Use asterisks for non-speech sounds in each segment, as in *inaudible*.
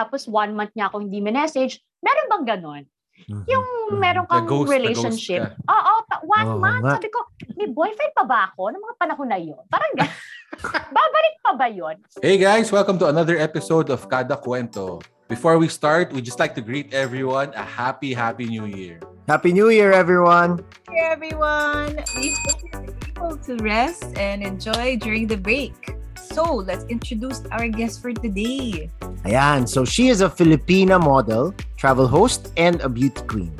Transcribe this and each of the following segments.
tapos one month niya ako hindi message. Meron bang ganon? Mhm. Yung Mhm. meron kang The ghost- relationship. Oo, pa- one Oo month. nga. Sabi ko, may boyfriend pa ba ako ng mga panahon na yun? Parang gan- *laughs* Babalik pa ba yun? Hey guys, welcome to another episode of Kada Cuento. Before we start, we just like to greet everyone a happy, happy new year. Happy New Year, everyone! Hey everyone! We hope you're able to rest and enjoy during the break. So, let's introduce our guest for today. Ayan, so she is a Filipina model, travel host, and a beauty queen.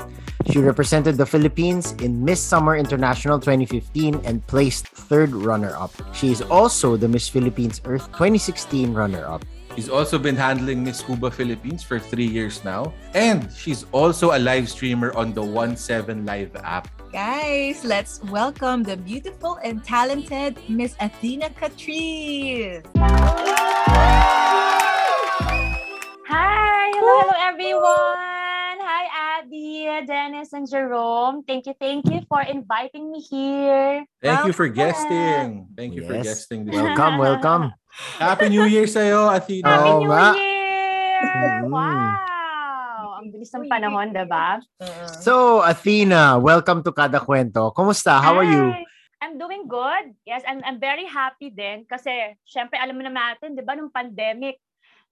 She represented the Philippines in Miss Summer International 2015 and placed third runner-up. She is also the Miss Philippines Earth 2016 runner-up. She's also been handling Miss Cuba Philippines for three years now. And she's also a live streamer on the 17 Live app. Guys, let's welcome the beautiful and talented Miss Athena Catrice. Hi! Hello, hello everyone! Hi, Abby, Dennis, and Jerome. Thank you, thank you for inviting me here. Thank you for guesting. Thank you for guesting. this Welcome, welcome. Happy New Year sa'yo, Athena. Happy Oo New nga. Year! Mm. Wow! Bilis ng panahon, diba? So, Athena, welcome to Kada Kwento. Kumusta? How are you? Hi! I'm doing good. Yes, I'm, I'm very happy din kasi syempre alam mo naman natin, 'di ba, nung pandemic,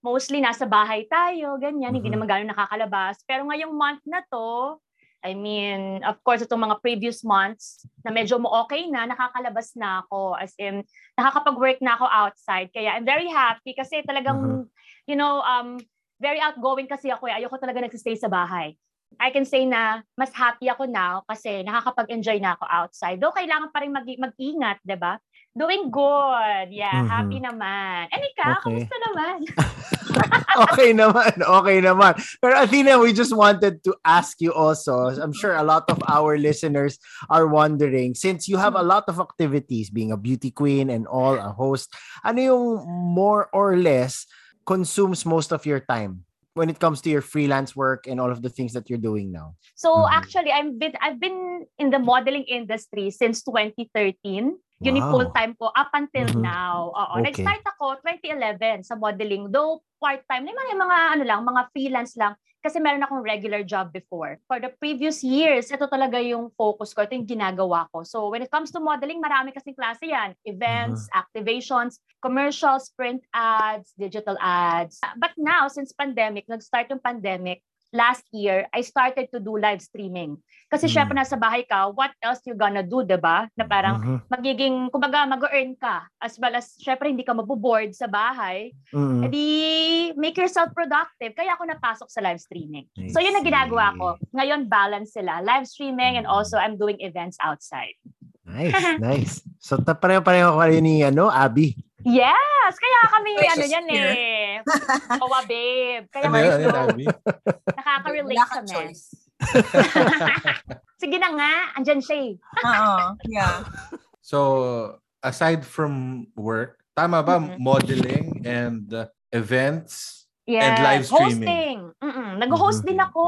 mostly nasa bahay tayo, ganyan, hindi Mhm. naman gano'n nakakalabas. Pero ngayong month na to, I mean, of course, itong mga previous months na medyo mo okay na, nakakalabas na ako. As in, nakakapag-work na ako outside. Kaya I'm very happy kasi talagang, Mhm. you know, um, very outgoing kasi ako. eh. Ayoko talaga nagsistay sa bahay. I can say na mas happy ako now kasi nakakapag-enjoy na ako outside. Though kailangan pa rin mag- mag-ingat, 'di ba? Doing good. Yeah, Mhm. happy naman. And ikaw, Okay. kamusta naman? *laughs* okay naman, okay naman. Pero Athena, we just wanted to ask you also, I'm sure a lot of our listeners are wondering, since you have a lot of activities, being a beauty queen and all, a host, ano yung more or less consumes most of your time when it comes to your freelance work and all of the things that you're doing now? So Mhm. actually, I've been I've been in the modeling industry since 2013. Yun yung full-time ko up until Mhm. now. Oo. Okay. Nag-start ako 2011 sa modeling. Though part-time, may mga, mga ano lang, mga freelance lang. Kasi meron akong regular job before. For the previous years, ito talaga yung focus ko. Ito yung ginagawa ko. So when it comes to modeling, marami kasing klase yan. Events, activations, commercials, print ads, digital ads. But now, since pandemic, nag-start yung pandemic, last year, I started to do live streaming. Kasi Mm. syempre nasa bahay ka, what else you gonna do, 'di ba? Na parang Mhm. magiging, kumbaga, mag-earn ka. As well as, syempre, hindi ka maboboard sa bahay. Mhm. Edi, make yourself productive. Kaya ako napasok sa live streaming. I So, yun ang ginagawa ko. Ngayon, balance sila. Live streaming and also I'm doing events outside. Nice, *laughs* nice. So, pareho-pareho kayo ni, ano, Abby. Yes! Kaya kami, Precious ano yan here. eh. Owa, babe. Kaya Ano yun? Ano yun, nakaka-relate kami. choice. *laughs* Sige na nga, andyan siya eh. Oo, yeah. So, aside from work, tama ba Mhm. modeling and uh, events? Yes, live streaming. hosting. Mm-mm. Nag-host Mhm. din ako.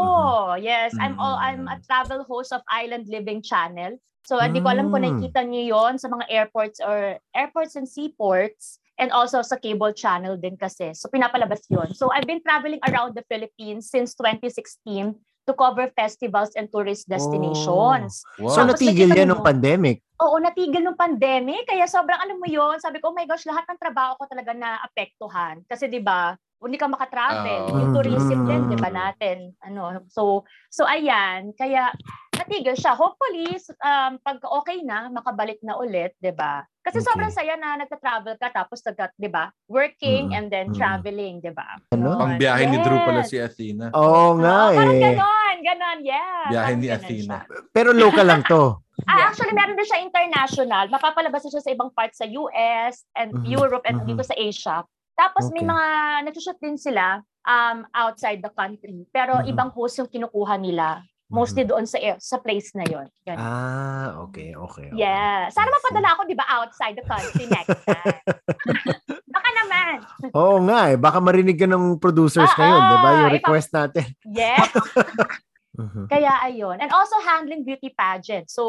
Yes, I'm all. I'm a travel host of Island Living Channel. So, hindi ko alam kung Mm. nakikita niyo 'yon sa mga airports or airports and seaports and also sa cable channel din kasi. So, pinapalabas 'yon. So, I've been traveling around the Philippines since 2016 to cover festivals and tourist destinations. Wow. So, Tapos natigil yan nung pandemic. Oo, natigil nung pandemic. Kaya sobrang ano mo yon Sabi ko, oh my gosh, lahat ng trabaho ko talaga na apektuhan. Kasi 'di ba hindi ka makatravel. Oo. yung tourism din. 'di ba natin? Ano, so so ayan, kaya natigil siya. Hopefully um pag okay na, makabalik na ulit, 'di ba? Kasi Okay. sobrang saya na nagta-travel ka tapos nagka, 'di ba? Working Mm. and then Mm. traveling, 'di ba? Ano? Pang biyahe ni Drew pala Yes. si Athena. Oo nga Oo, Parang eh. ganon, ganon, yeah. Biyahe parang ni Athena. siya. Pero local lang to. *laughs* Ah, Yeah. actually, meron din siya international. Mapapalabas na siya sa ibang parts sa US and Europe and mhm. dito sa Asia. Tapos may Okay. mga nagsushoot din sila um, outside the country. Pero Mhm. ibang host yung kinukuha nila. Mostly doon sa sa place na yon. Ah, okay, okay. okay. Yeah. Sana mapadala ako, di ba, outside the country next time. *laughs* Baka naman. Oo nga eh. Baka marinig ka ng producers Oo, ngayon, di ba? Yung ipa- request natin. Yes. *laughs* Mhm. Kaya ayun. And also handling beauty pageant. So,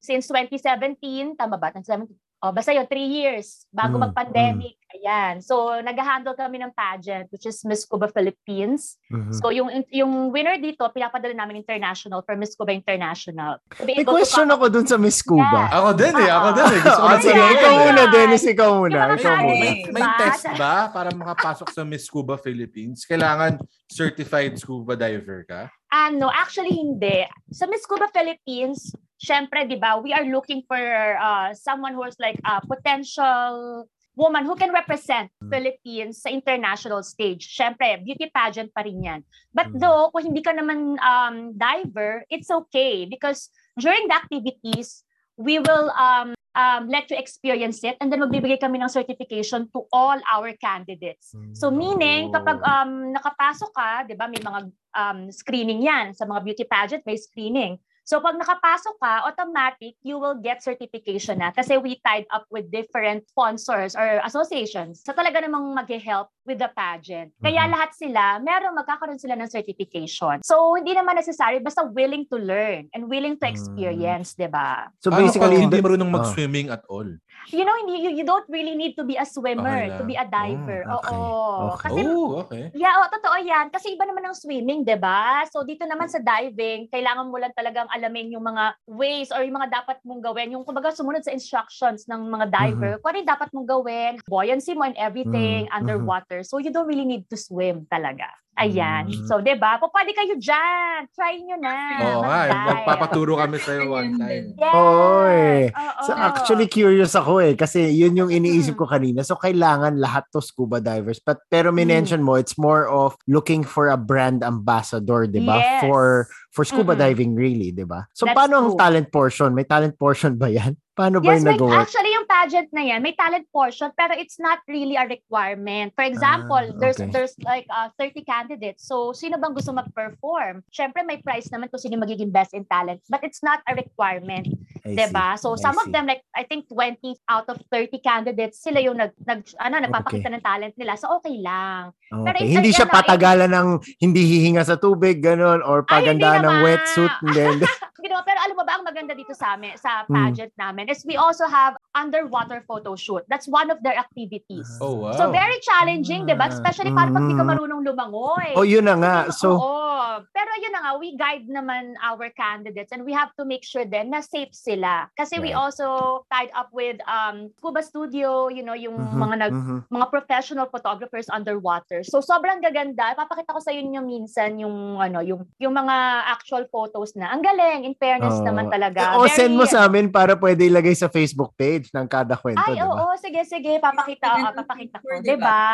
since 2017, tama ba? 2017, O, basta yun, three years bago Mm, mag-pandemic. Ayan. So, nag-handle kami ng pageant, which is Miss Cuba Philippines. Mhm. So, yung yung winner dito, pinapadala namin international for Miss Cuba International. May to question ako dun sa Miss Cuba. Ako din eh, ako din eh. Gusto ko Ah, sige, Ayan. ikaw muna, Dennis. Ikaw muna. Mga Ikaw muna. May, may Diba? test ba para makapasok sa Miss Scuba Philippines? Kailangan certified scuba diver ka? Ano, actually hindi. Sa Miss Cuba Philippines, syempre, di ba, we are looking for uh, someone who's like a potential woman who can represent Philippines sa international stage. Syempre, beauty pageant pa rin yan. But Mm. though, kung hindi ka naman um, diver, it's okay because during the activities, we will um, um, let you experience it and then magbibigay kami ng certification to all our candidates. So meaning, kapag um, nakapasok ka, di ba, may mga um, screening yan. Sa mga beauty pageant, may screening. So pag nakapasok ka, automatic, you will get certification na kasi we tied up with different sponsors or associations sa talaga namang mag-help with the pageant. Kaya Mhm. lahat sila, meron magkakaroon sila ng certification. So hindi naman necessary, basta willing to learn and willing to Mm. experience, di ba? So basically, pag hindi marunong Ah. mag-swimming at all? You know, hindi, you, you don't really need to be a swimmer Okay to be a diver. Oh, okay. Oo. Okay. Kasi oh, okay. Yeah, oh, totoo yan. Kasi iba naman ang swimming, 'di ba? So dito naman sa diving, kailangan mo lang talagang alamin yung mga ways or yung mga dapat mong gawin. Yung kumbaga sumunod sa instructions ng mga diver. Kung ano yung dapat mong gawin, buoyancy mo and everything Mhm, underwater. So you don't really need to swim talaga. Ayan. Mm. So 'di ba? Pwede kayo diyan. Try nyo na. Oo nga, eh. mag-dive. magpapaturo kami sa'yo one time. Yes. Oo eh. So actually curious ako eh kasi yun yung iniisip ko kanina. So kailangan lahat to scuba divers. But pero Mm. minention mo it's more of looking for a brand ambassador, 'di ba? Yes. For for scuba Mm-mm. diving really, 'di ba? So That's paano ang talent portion? May talent portion ba 'yan? Paano ba Yes, yung nag-work? actually yung pageant na yan, may talent portion pero it's not really a requirement. For example, Ah, there's okay. there's like uh, 30 candidates. So sino bang gusto mag-perform? Syempre may prize naman kung sino magiging best in talent, but it's not a requirement, I 'di see. ba? So I some of see. them like I think 20 out of 30 candidates sila yung nag, nag ano nagpapakita ng talent nila. So okay lang. Pero Okay. it's Hindi siya patagalan ng hindi hihinga sa tubig, ganun, or Ay, paganda ng naman. wetsuit. Hindi, hindi. *laughs* Ginawa, pero alam mo ba ang maganda dito sa amin, sa Hmm. pageant namin is we also have underwater photo shoot. That's one of their activities. Oh, wow. So very challenging, 'di ba? Ah. Especially para pag di ka Mm. marunong lumangoy. Oh, yun na nga. So, Oo. Pero yun na nga, we guide naman our candidates and we have to make sure din na safe sila. Kasi we Right. also tied up with um Scuba Studio, you know, yung mhm, mga nag mhm. mga professional photographers underwater. So sobrang gaganda. Papakita ko sa inyo minsan yung ano, yung yung mga actual photos na. Ang galing, in fairness Oo. naman talaga. O, send mo Very- sa amin para pwede ilagay sa Facebook page ng kada kwento, Ay, di ba? oo, sige, sige, papakita, Ganun ah, papakita ko, picture, 'di ba?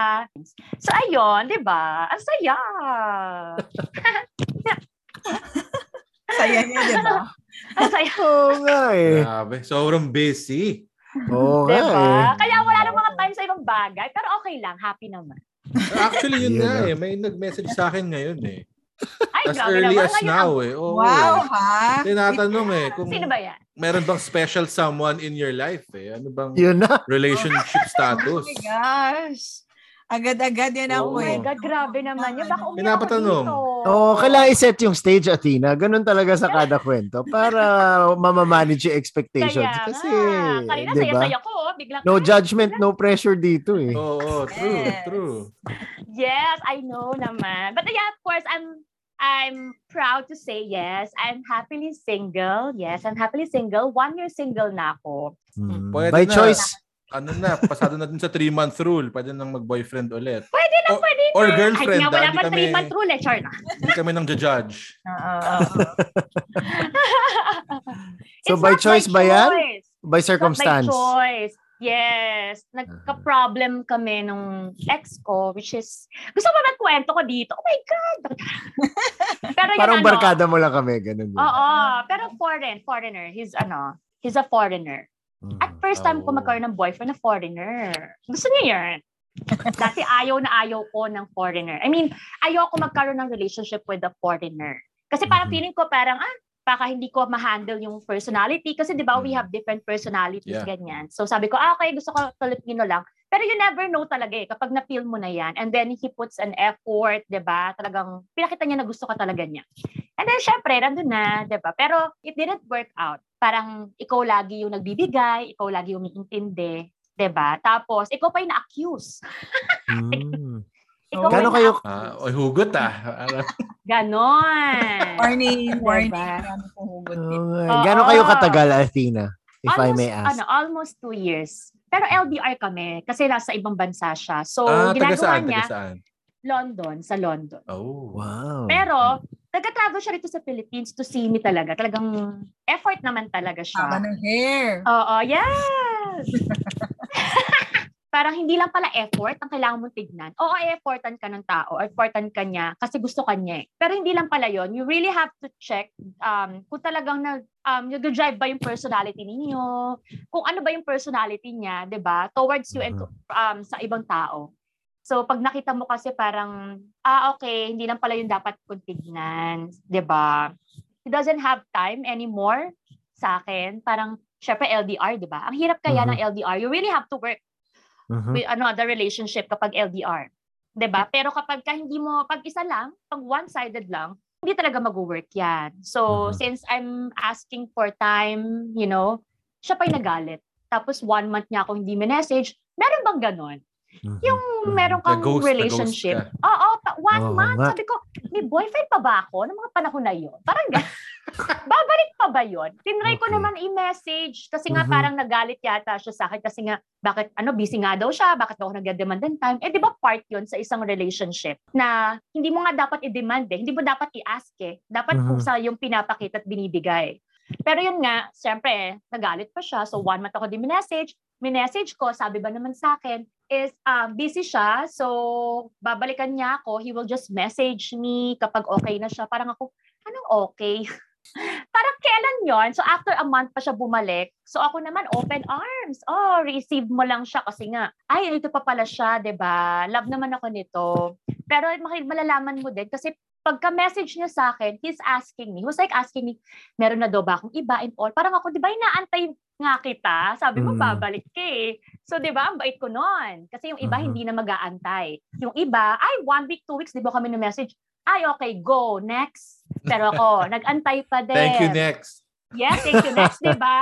So ayun, 'di ba? Ang saya. *laughs* Saya niya, di ba? *laughs* Ang saya, Oo nga eh. Grabe. Sobrang busy. Oo nga ba? eh. Kaya wala nang mga time sa ibang bagay, pero okay lang, happy naman. Actually, yun Yun nga na. eh. May nag-message sa akin ngayon eh. Ay, As grabe early naman. as now ang- eh. Oo, Wow, eh. ha? Tinatanong eh kung Sino ba yan? meron bang special someone in your life eh. Ano bang Yun na. relationship *laughs* Oh status? my gosh. Agad-agad yan Oh Oo. ako my eh. God, grabe naman yun. Baka umiyak ako Pinapatanong. dito. Oo, kailangan iset yung stage, Athena. Ganun talaga sa kada kwento para mamamanage yung expectations. Kaya Kasi, nga. Kanina di ba? saya-saya ko, oh. biglang, No judgment, no pressure dito eh. Oo, true, Yes. true. Yes, I know naman. But yeah, of course, I'm I'm proud to say yes. I'm happily single. Yes, I'm happily single. One year single na ako. Hmm. Pwede By na. choice. Ano na, pasado na din sa 3-month rule. Pwede nang mag-boyfriend ulit. Pwede na, O- pwede na. or Ay, girlfriend, nga, ah, wala hindi pa kami- three month rule eh. Char na. Hindi kami nang judge. *laughs* Oo, oo. So by not choice ba yan? By Not circumstance. by choice. Yes. Nagka-problem kami nung ex ko, which is, gusto mo ba kwento ko dito? Oh my God! *laughs* Pero yun Parang ano, barkada mo lang kami. Ganun. Oo, pero foreign, foreigner. He's ano, he's a foreigner. Hmm. At first time ko Oh. magkaroon ng boyfriend na foreigner. Gusto niya yan. *laughs* Dati ayaw na ayaw ko ng foreigner. I mean, ayaw ko magkaroon ng relationship with a foreigner. Kasi parang Mhm. feeling ko parang, ah, baka hindi ko ma-handle yung personality. Kasi di ba, we Mhm. have different personalities, Yeah. ganyan. So sabi ko, ah, okay, gusto ko Filipino lang. Pero you never know talaga eh, kapag na-feel mo na yan. And then he puts an effort, di ba? Talagang, pinakita niya na gusto ka talaga niya. And then, syempre, nandun na, di ba? Pero it didn't work out. Parang ikaw lagi yung nagbibigay, ikaw lagi yung umiintindi, 'di ba? Tapos ikaw pa yung na-accuse. Mm. *laughs* Ikaw yung kayo, Ah, oy, hugot ah. Ano? Ganon. Warning, *laughs* warning. Diba? Hugot oh, gano'n kayo katagal, Athena? If I almost, may ask. Ano, almost two years. Pero LDR kami kasi nasa ibang bansa siya. So, ah, taga ginagawa saan? niya Taga saan? London, sa London. Oh. Wow. Pero, nagka-travel siya rito sa Philippines to see me talaga. Talagang effort naman talaga Tama siya. ng hair. Oo, yes! *laughs* Parang hindi lang pala effort ang kailangan mong tignan. Oo, effortan ka ng tao, effortan ka niya kasi gusto ka niya. eh. Pero hindi lang pala yon. You really have to check um, kung talagang nag, um, nag-drive ba yung personality ninyo, kung ano ba yung personality niya, 'di ba towards you and um, sa ibang tao. So, pag nakita mo kasi parang, ah, okay, hindi lang pala yung dapat kong tignan, 'di ba He doesn't have time anymore sa akin. Parang, syempre LDR, 'di ba Ang hirap kaya ng LDR. You really have to work Mhm. with another relationship kapag LDR. 'Di ba Pero kapag ka hindi mo, pag isa lang, pag one-sided lang, hindi talaga mag-work yan. So, Mhm. since I'm asking for time, you know, siya pa yung nagalit. Tapos one month niya ako hindi message. Meron bang ganon? Mhm. Yung Mhm. meron kang Na-ghost- relationship. Oo, pa- one Oo month. nga. Sabi ko, may boyfriend pa ba ako ng mga panahon na yun? Parang gan- *laughs* Babalik pa ba yun? Tinry ko Okay. naman i-message kasi nga Mhm. parang nagalit yata siya sa akin kasi nga bakit ano busy nga daw siya, bakit daw ako nagde-demand ng time? Eh di ba part 'yun sa isang relationship na hindi mo nga dapat i-demand eh, hindi mo dapat i-ask eh. Dapat Mhm. kusa yung pinapakita at binibigay. Pero yun nga, syempre, nagalit pa siya. So one month ako din minessage. Minessage ko, sabi ba naman sa akin, is um, busy siya. So babalikan niya ako. He will just message me kapag okay na siya. Parang ako, anong okay? *laughs* Parang kailan yon So after a month pa siya bumalik. So ako naman open arms. Oh, receive mo lang siya kasi nga, ay, ito pa pala siya, ba Love naman ako nito. Pero malalaman mo din kasi pagka message niya sa akin, he's asking me. He was like asking me, meron na daw ba akong iba and all? Parang ako, di ba inaantay nga kita? Sabi mo, Mm. babalik ka eh. So, di ba, ang bait ko nun. Kasi yung iba, Mhm. hindi na mag-aantay. Yung iba, ay, one week, two weeks, di ba kami na message? Ay, okay, go, next. Pero ako, *laughs* nag-antay pa din. Thank you, next. Yes, thank you next, *laughs* di ba?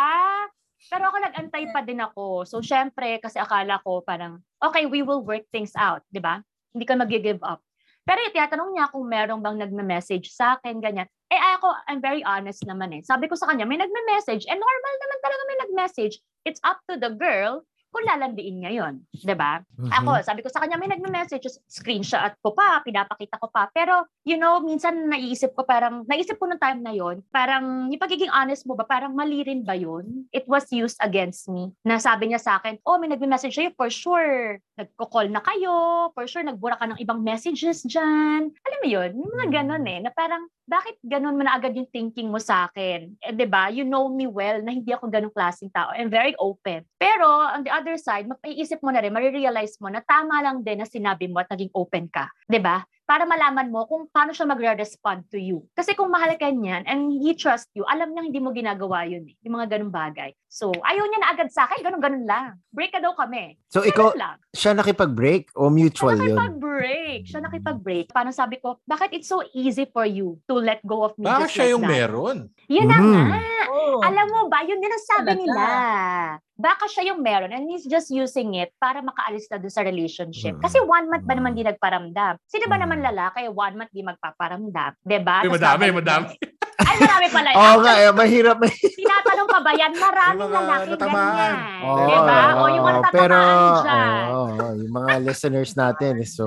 Pero ako nag-antay pa din ako. So, syempre, kasi akala ko parang, okay, we will work things out, di ba? Hindi ka mag-give up. Pero yung tinatanong niya kung meron bang nagme-message sa akin, ganyan. Eh, ako, I'm very honest naman eh. Sabi ko sa kanya, may nagme-message. Eh, normal naman talaga may nag-message. It's up to the girl kung lalandiin niya yun. 'di ba? Mhm. Ako, sabi ko sa kanya, may nagme-message, screenshot ko pa, pinapakita ko pa. Pero, you know, minsan naiisip ko parang, naisip ko nung time na yon parang, yung pagiging honest mo ba, parang mali rin ba yun? It was used against me. Na sabi niya sa akin, oh, may nagme-message sa'yo, for sure. Nagko-call na kayo, for sure, nagbura ka ng ibang messages dyan. Alam mo yun, yung mga ganun eh, na parang, bakit ganun mo na agad yung thinking mo sa akin? Eh, 'di ba? You know me well na hindi ako ganung klaseng tao. I'm very open. Pero on the other side, maiisip mo na rin, marirealize mo na tama lang din na sinabi mo at naging open ka. 'Di ba? Para malaman mo kung paano siya magre-respond to you. Kasi kung mahal ka niyan and he trust you, alam niya hindi mo ginagawa yun eh. Yung mga ganung bagay. So, ayaw niya na agad sa akin, ganun-ganun lang. Break ka daw kami. So, Ganun ikaw, lang. siya nakipag-break o mutual Siya yun? nakipag-break. Siya nakipag-break. Parang sabi ko, bakit it's so easy for you to let go of me Baka just siya yung that? meron. Yun na Mhm. nga. Oh. Alam mo ba, yun din ang sabi Talaga. nila. Baka siya yung meron and he's just using it para makaalis na doon sa relationship. Kasi one month ba naman di nagparamdam? Sino ba naman lalaki, one month di magpaparamdam? Diba? Tapos madami, madami. Ay, marami pala. Oo Actually, nga, eh, mahirap. *laughs* Tinatanong pa ba yan? Maraming mga lalaki natamaan. ganyan. Oo, diba? O yung mga natatamaan pero, dyan. oo, yung mga listeners natin, eh, so,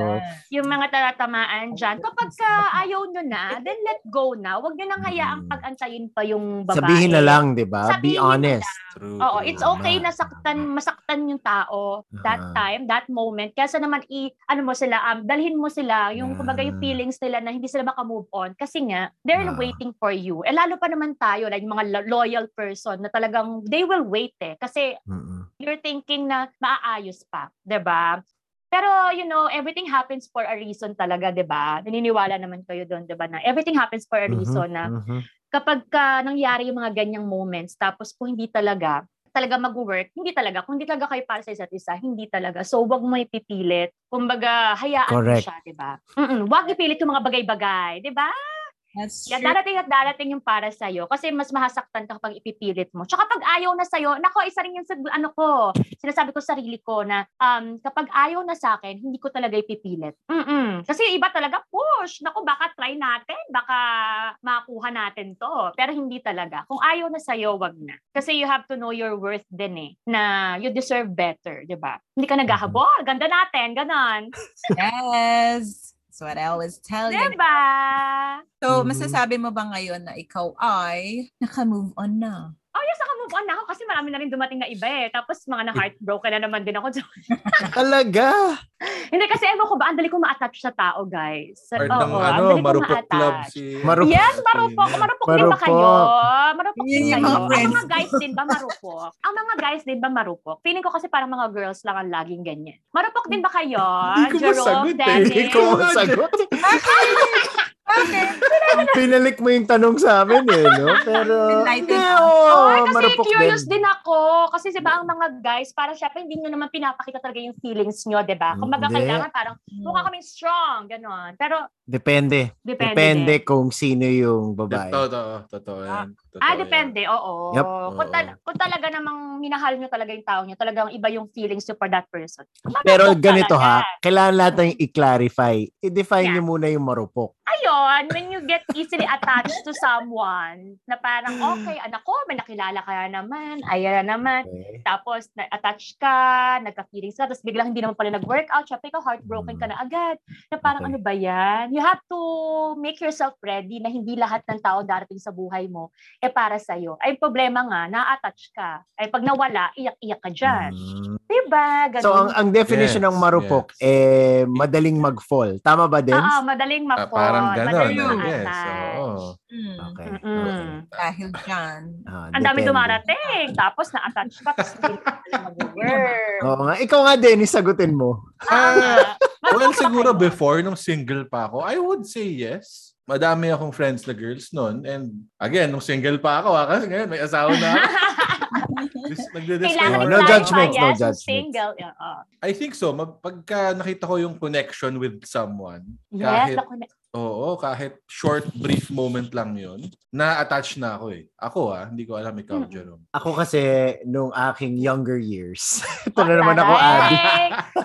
Yung mga tatatamaan dyan. Kapag sa ayaw nyo na, then let go na. Huwag nyo nang hayaang Mm. pag-antayin pa yung babae. sabihin na lang, di ba? Be honest. True. Oo, it's okay na saktan, masaktan yung tao that Ah. time, that moment. Kaya naman i ano mo sila, um, dalhin mo sila yung Ah. kumbaga yung feelings nila na hindi sila maka-move on kasi nga they're Ah. waiting for you. Eh lalo pa naman tayo, like mga lo- loyal person na talagang they will wait eh kasi Mm-mm. you're thinking na maaayos pa, 'di ba? Pero you know, everything happens for a reason talaga, 'di ba? Naniniwala naman kayo doon, 'di ba? Na everything happens for a Mhm, reason na mhm. kapag ka nangyari yung mga ganyang moments, tapos kung hindi talaga, talaga mag-work, hindi talaga. Kung hindi talaga kayo para sa isa't isa, hindi talaga. So, wag mo ipipilit. Kumbaga, hayaan mo Correct. siya, di ba? Wag ipilit yung mga bagay-bagay, di ba? That's true. darating at darating yung para sa'yo kasi mas mahasaktan ka kapag ipipilit mo. Tsaka pag ayaw na sa'yo, nako, isa rin yung sa, ano ko, sinasabi ko sa sarili ko na um, kapag ayaw na sa akin, hindi ko talaga ipipilit. Mm-mm. Kasi iba talaga, push. Nako, baka try natin, baka makuha natin to. Pero hindi talaga. Kung ayaw na sa'yo, wag na. Kasi you have to know your worth din eh, na you deserve better, di ba? Hindi ka naghahabol, ganda natin, ganon. *laughs* Yes. That's what I always tell you. Diba? So, Mhm. masasabi mo ba ngayon na ikaw ay naka-move on na? Naka-move on na ako kasi marami na rin dumating na iba eh. Tapos mga na-heartbroken na naman din ako. *laughs* Talaga? Hindi kasi ewan ko ba, ang dali ko ma-attach sa tao, guys. Part Oo, ng ang ano, dali ko Marupok Club ma-attach. si... Marupok. Yes, marupok. Marupok din ba kayo? Marupok din yung kayo. mga Ang mga guys din ba marupok? Ang mga guys din ba marupok? Feeling ko kasi parang mga girls lang ang laging ganyan. Marupok din ba kayo? Hindi ko masagot eh. Hindi ko masagot. *laughs* Okay. Pinalik mo yung tanong sa amin eh, no? Pero, Enlightened hindi, ka. oo, Ay, kasi marupok curious din. din. ako. Kasi diba ang mga guys, parang syempre hindi nyo naman pinapakita talaga yung feelings nyo, diba? Kung baga Hindi. kailangan parang mukha kaming strong, gano'n. Pero Depende. depende. Depende kung sino yung babae. Totoo, totoo yan. Totoo Ah, yan. depende, oo. Yup. Kung, tal- kung talaga namang minahal nyo talaga yung tao nyo, talagang iba yung feelings nyo for that person. Pero Marupok ganito ha, talaga. kailangan natin i-clarify. I-define Yeah. nyo muna yung marupok. Ayun, when you get *laughs* easily attached to someone, na parang, okay, anak ko, may nakilala ka na naman, ayan na naman. Okay? Tapos, na-attach ka, nagka-feelings ka, tapos biglang hindi naman pala nag-workout, syempre ikaw, heartbroken ka na agad. Na parang, Okay. ano ba yan? You have to make yourself ready na hindi lahat ng tao darating sa buhay mo, eh para sa'yo. Ay, problema nga, na-attach ka. Ay, pag nawala, iyak-iyak ka dyan. Mm. Diba? Ganun. So, ang, ang definition Yes, ng marupok, yes. eh, madaling mag-fall. Tama ba, Dens? Oo, madaling Ah, ma-fall. parang gano'n. madaling True. I guess. ma-attach. Oo. Hmm. Okay. Mm-mm. Dahil dyan. Ah, Ang dami dumarating. Tapos na-attach ka, tapos hindi mag-work. Oo nga. Ikaw nga, Dennis, sagutin mo. Ah, Well, siguro before, nung single pa ako, I would say yes. Madami akong friends na girls noon. And again, nung single pa ako, ha, *laughs* kasi ngayon may asawa na ako. *laughs* Kailangan No judgments, no yes, yung judgments. Single. Oo. I think so. Pagka nakita ko yung connection with someone, Yes, kahit, ako na. oo, kahit short, brief moment lang yun, na-attach na ako eh. Ako ah, hindi ko alam ikaw, Mm. Jerome. Ako kasi, nung aking younger years, *laughs* ito na naman ako, Adi.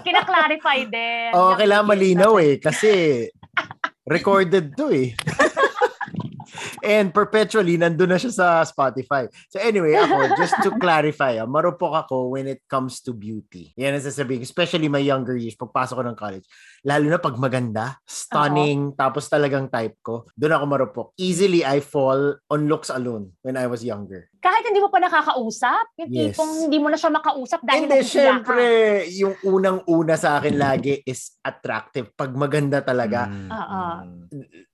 Kina-clarify din. Oo, kailangan malinaw eh. Kasi, recorded to eh. *laughs* And perpetually, nandun na siya sa Spotify. So anyway, ako, just to clarify, ah, marupok ako when it comes to beauty. Yan ang sasabihin. Especially my younger years, pagpasok ko ng college. Lalo na pag maganda, stunning, tapos talagang type ko, doon ako marupok. Easily, I fall on looks alone when I was younger. Kahit hindi mo pa nakakausap, yung Yes. tipong hindi mo na siya makausap dahil Hindi, ka. syempre, yung unang-una sa akin lagi is attractive. Pag maganda talaga, Mm, mm.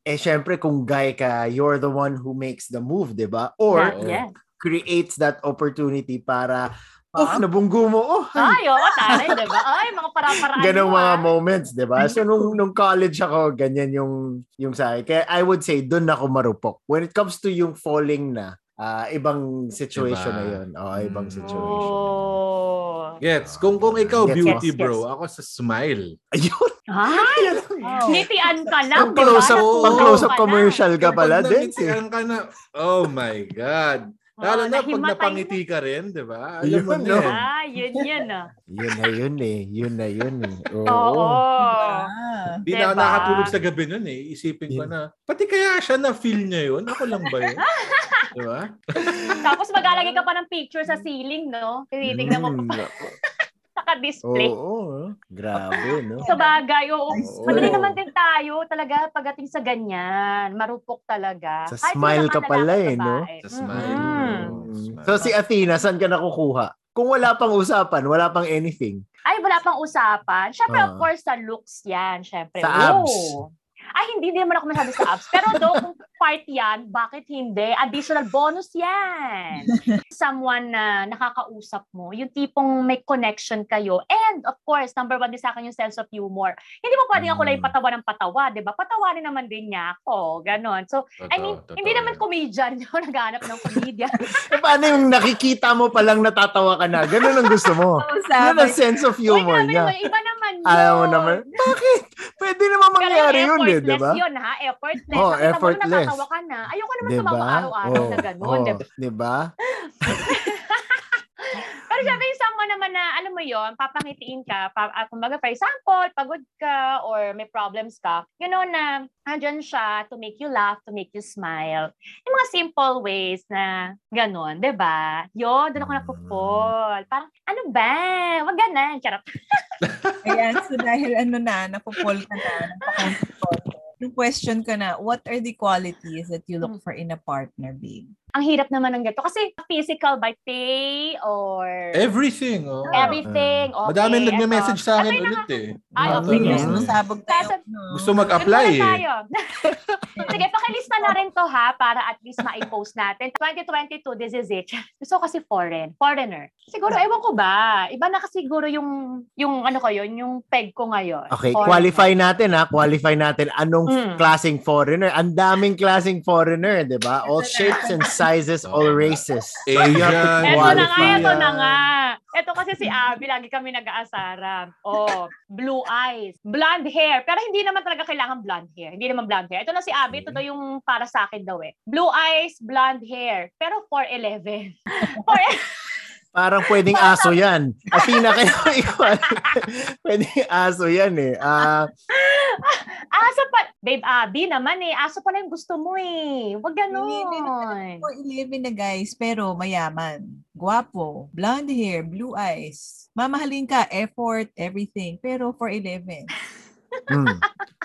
eh syempre kung guy ka, you're the one who makes the move, 'di ba? Or Yeah, yes. creates that opportunity para Ah. oh, nabunggo mo. Oh, ay. Ay, oo, taray, di ba? Ay, mga para-paraan Ganong mga ah. moments, 'di ba? So nung *laughs* nung college ako, ganyan yung yung sa akin. Kaya I would say doon ako marupok. When it comes to yung falling na, ah, ibang situation Iba. na 'yon. Oh, ibang Mm. situation. Oh. Gets. Kung kung ikaw Gets, beauty gets, bro, gets. ako sa smile. Ayun. Ay, Oh. ngitian ka lang, Pang di ba? close up, pang close up commercial ka pala din. eh. nangitian ka na, oh my God. Lalo Oo, na pag napangiti ka rin, di ba? Alam mo Yun, na no? Ah, yun yun ah. Yun na yun eh. Yun na yun eh. *laughs* Oo. Oo. Ah. Di na ako Diba? nakatulog sa gabi nun eh. Isipin ko na, pati kaya siya na-feel niya yun? Ako lang ba yun? *laughs* di ba? Tapos maglalagay ka pa ng picture sa ceiling, no? Tinitignan mo pa naka-display. Oo. Grabe, *laughs* no? Sa bagay, oo. Nice. Madali naman din tayo talaga pagdating sa ganyan. Marupok talaga. Sa Kahit smile ka pala eh, no? Sa smile. Mm. Mm. So si Athena, saan ka nakukuha? Kung wala pang usapan, wala pang anything. Ay, wala pang usapan. Siyempre, Ah. of course, sa looks yan. Siyempre. Sa abs. Ay, hindi, hindi naman ako masabi sa abs. Pero do, kung part yan, bakit hindi? Additional bonus yan. *laughs* Someone na nakakausap mo, yung tipong may connection kayo. And, of course, number one din sa akin yung sense of humor. Hindi mo pwedeng ako lang Mm. patawa ng patawa, di ba? Patawarin naman din niya ako. Ganon. So, I mean, Totoo, hindi totoo naman comedian *laughs* yun. Naghanap ng comedian. *laughs* E paano yung nakikita mo palang natatawa ka na? Ganun ang gusto mo. Sabi. ang sense of Uy, humor niya. naman, iba naman yun. Ayaw mo naman. *laughs* Bakit? Pwede naman mangyari yun eh, di ba? yun ha, effortless. Oh, Nakita mo effortless. na natatawa ka na. Ayoko naman Di tumawa araw-araw na gano'n. oh, di ba? *laughs* Pero syempre yung someone naman na, alam mo yon papangitiin ka. Pa, ah, kumbaga, for example, pagod ka or may problems ka, you know na andyan siya to make you laugh, to make you smile. Yung mga simple ways na gano'n, di ba? Yun, doon ako Mm. napupol. Parang, ano ba? Wag ganun. Charot. *laughs* Ayan, so dahil ano na, napupol ka na, napakonsulto. Yung question ka na, what are the qualities that you look for in a partner, babe? Ang hirap naman ng ganito. Kasi physical by pay or Everything. Oh. everything. Okay, Madaming nagme-message sa akin ulit eh. Ay, okay. Yes, masabog tayo. Gusto mag-apply eh. tayo. Sige, pakilista na rin to ha para at least ma-post natin. 2022, this is it. Gusto kasi foreign. Foreigner. Siguro, ewan ko ba? Iba na kasi siguro yung, yung ano ko yun, yung peg ko ngayon. Okay, Foreigner. qualify natin ha. Qualify natin anong Mm. klaseng foreigner. Ang daming klaseng foreigner, di ba? All shapes and sizes, all races. So you have to Asian, Eto na nga, eto na nga. Eto kasi si Abby, lagi kami nag-aasara. Oh, blue eyes, blonde hair. Pero hindi naman talaga kailangan blonde hair. Hindi naman blonde hair. Ito na si Abby, ito daw yung para sa akin daw eh. Blue eyes, blonde hair. Pero 4'11". *laughs* Parang pwedeng aso yan. Athena, kayo ikaw. pwedeng aso yan eh. Ah, Aso pa. Babe, Abby naman eh. Aso pala yung gusto mo eh. Huwag. For 11 na guys, pero mayaman. Guwapo, blonde hair, blue eyes. Mamahalin ka, effort, everything. Pero for 11. hmm.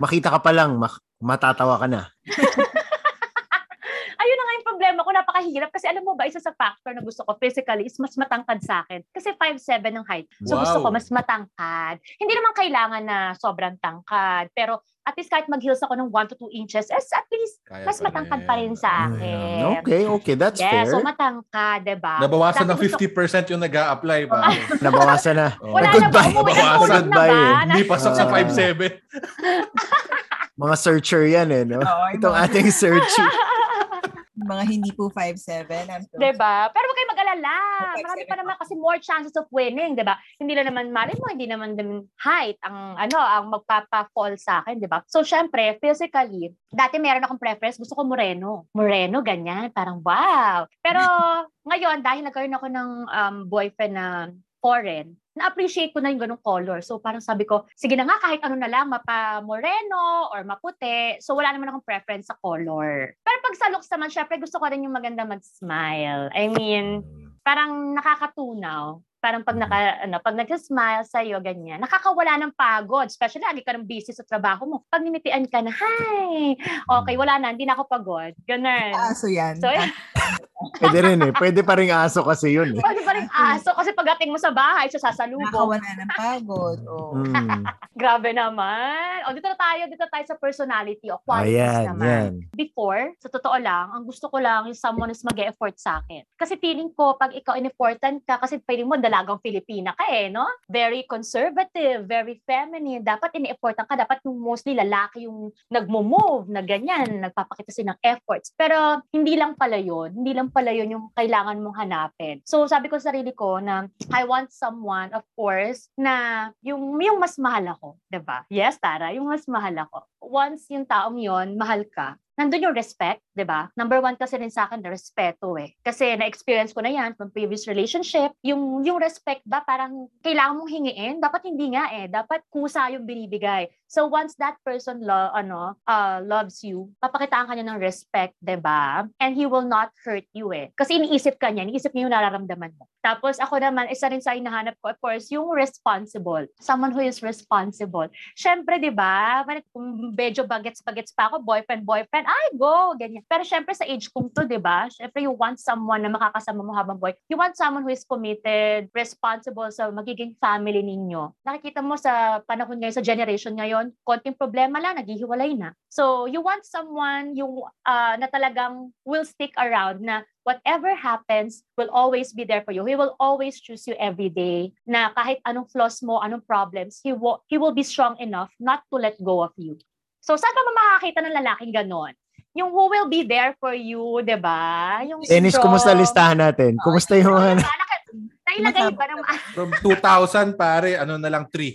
Makita ka pa lang, mak- matatawa ka na. *laughs* Napakahirap. Kasi alam mo ba, isa sa factor na gusto ko physically is mas matangkad sa akin. Kasi 5'7 ng height. So gusto ko Wow. mas matangkad. Hindi naman kailangan na sobrang tangkad. Pero at least kahit mag-heels ako ng 1 to 2 inches, is at least Kaya mas pa matangkad pa rin sa akin. Okay, okay. That's Yes, fair. so matangkad, diba? Nabawasan Dati ng gusto- 50% yung nag apply pa. *laughs* Nabawasan na. Oh. Wala na ba? Goodbye. Umuwi ang Nabawasan. na ba? Goodbye. Hindi pasok sa Ah. 5'7". *laughs* *laughs* Mga searcher yan eh, no? Yung Itong ating searcher. Mga hindi po 5'7. I'm so Diba? Pero huwag kayong mag-alala. Marami pa naman kasi more chances of winning, diba? Hindi na naman, malay mo, hindi naman din height ang, ano, ang magpapa-fall sa akin, diba? So, syempre, physically, dati meron akong preference, gusto ko moreno. Moreno, ganyan, parang wow. Pero, *laughs* ngayon, dahil nagkaroon ako ng um, boyfriend na foreign, na-appreciate ko na yung ganong color. So parang sabi ko, sige na nga, kahit ano na lang, mapa moreno or maputi. So wala naman akong preference sa color. Pero pag sa looks naman, syempre gusto ko rin yung maganda mag-smile. I mean, parang nakakatunaw. Parang pag naka ano, pag nag-smile sa iyo ganyan, nakakawala ng pagod, especially lagi ka ng busy sa trabaho mo. Pag ninitian ka na, "Hi." Okay, wala na, hindi na ako pagod. Ganun. Aso yan. So, *laughs* Pwede rin eh. Pwede pa rin aso kasi yun eh. Pwede pa rin aso kasi pagdating mo sa bahay, siya sasalubong. Nakawala ng pagod. Oh. Mm. *laughs* Grabe naman. O, dito na tayo, dito tayo sa personality o qualities Ayan, naman. yan. Before, sa totoo lang, ang gusto ko lang yung someone is mag effort sa akin. Kasi feeling ko, pag ikaw in-important ka, kasi feeling mo dalagang Filipina ka eh, no? Very conservative, very feminine. Dapat in-effortan ka. Dapat yung mostly lalaki yung nagmo-move na ganyan, nagpapakita sila ng efforts. Pero hindi lang pala yun. Hindi lang pala yun yung kailangan mong hanapin. So sabi ko sa sarili ko na I want someone, of course, na yung, yung mas mahal ako. ba? Yes, Tara, yung mas mahal ako. Once yung taong yon mahal ka, nandun yung respect, 'di ba? Number one kasi rin sa akin, respeto eh. Kasi na-experience ko na yan from previous relationship. Yung, yung respect ba, parang kailangan mong hingiin? Dapat hindi nga eh. Dapat kusa yung binibigay. So once that person lo, ano, uh, loves you, papakitaan ka niya ng respect, 'di ba? And he will not hurt you eh. Kasi iniisip ka niya, iniisip niya yung nararamdaman mo. Tapos ako naman, isa rin sa hinahanap ko, of course, yung responsible. Someone who is responsible. Siyempre, 'di ba? Kung medyo bagets-bagets pa ako, boyfriend, boyfriend, ay, go, ganyan. Pero syempre sa age kong to, 'di ba? Syempre you want someone na makakasama mo habang boy. You want someone who is committed, responsible sa magiging family ninyo. Nakikita mo sa panahon ngayon, sa generation ngayon, konting problema lang, naghihiwalay na. So, you want someone yung uh, na talagang will stick around na whatever happens will always be there for you. He will always choose you every day. Na kahit anong flaws mo, anong problems, he will, he will be strong enough not to let go of you. So, saan ka ba makakita ng lalaking ganon? Yung who will be there for you, di ba? Yung Dennis, strong. kumusta listahan natin? Kumusta yung mga... Matapos. pa ng From 2,000, pare, ano na lang, 3.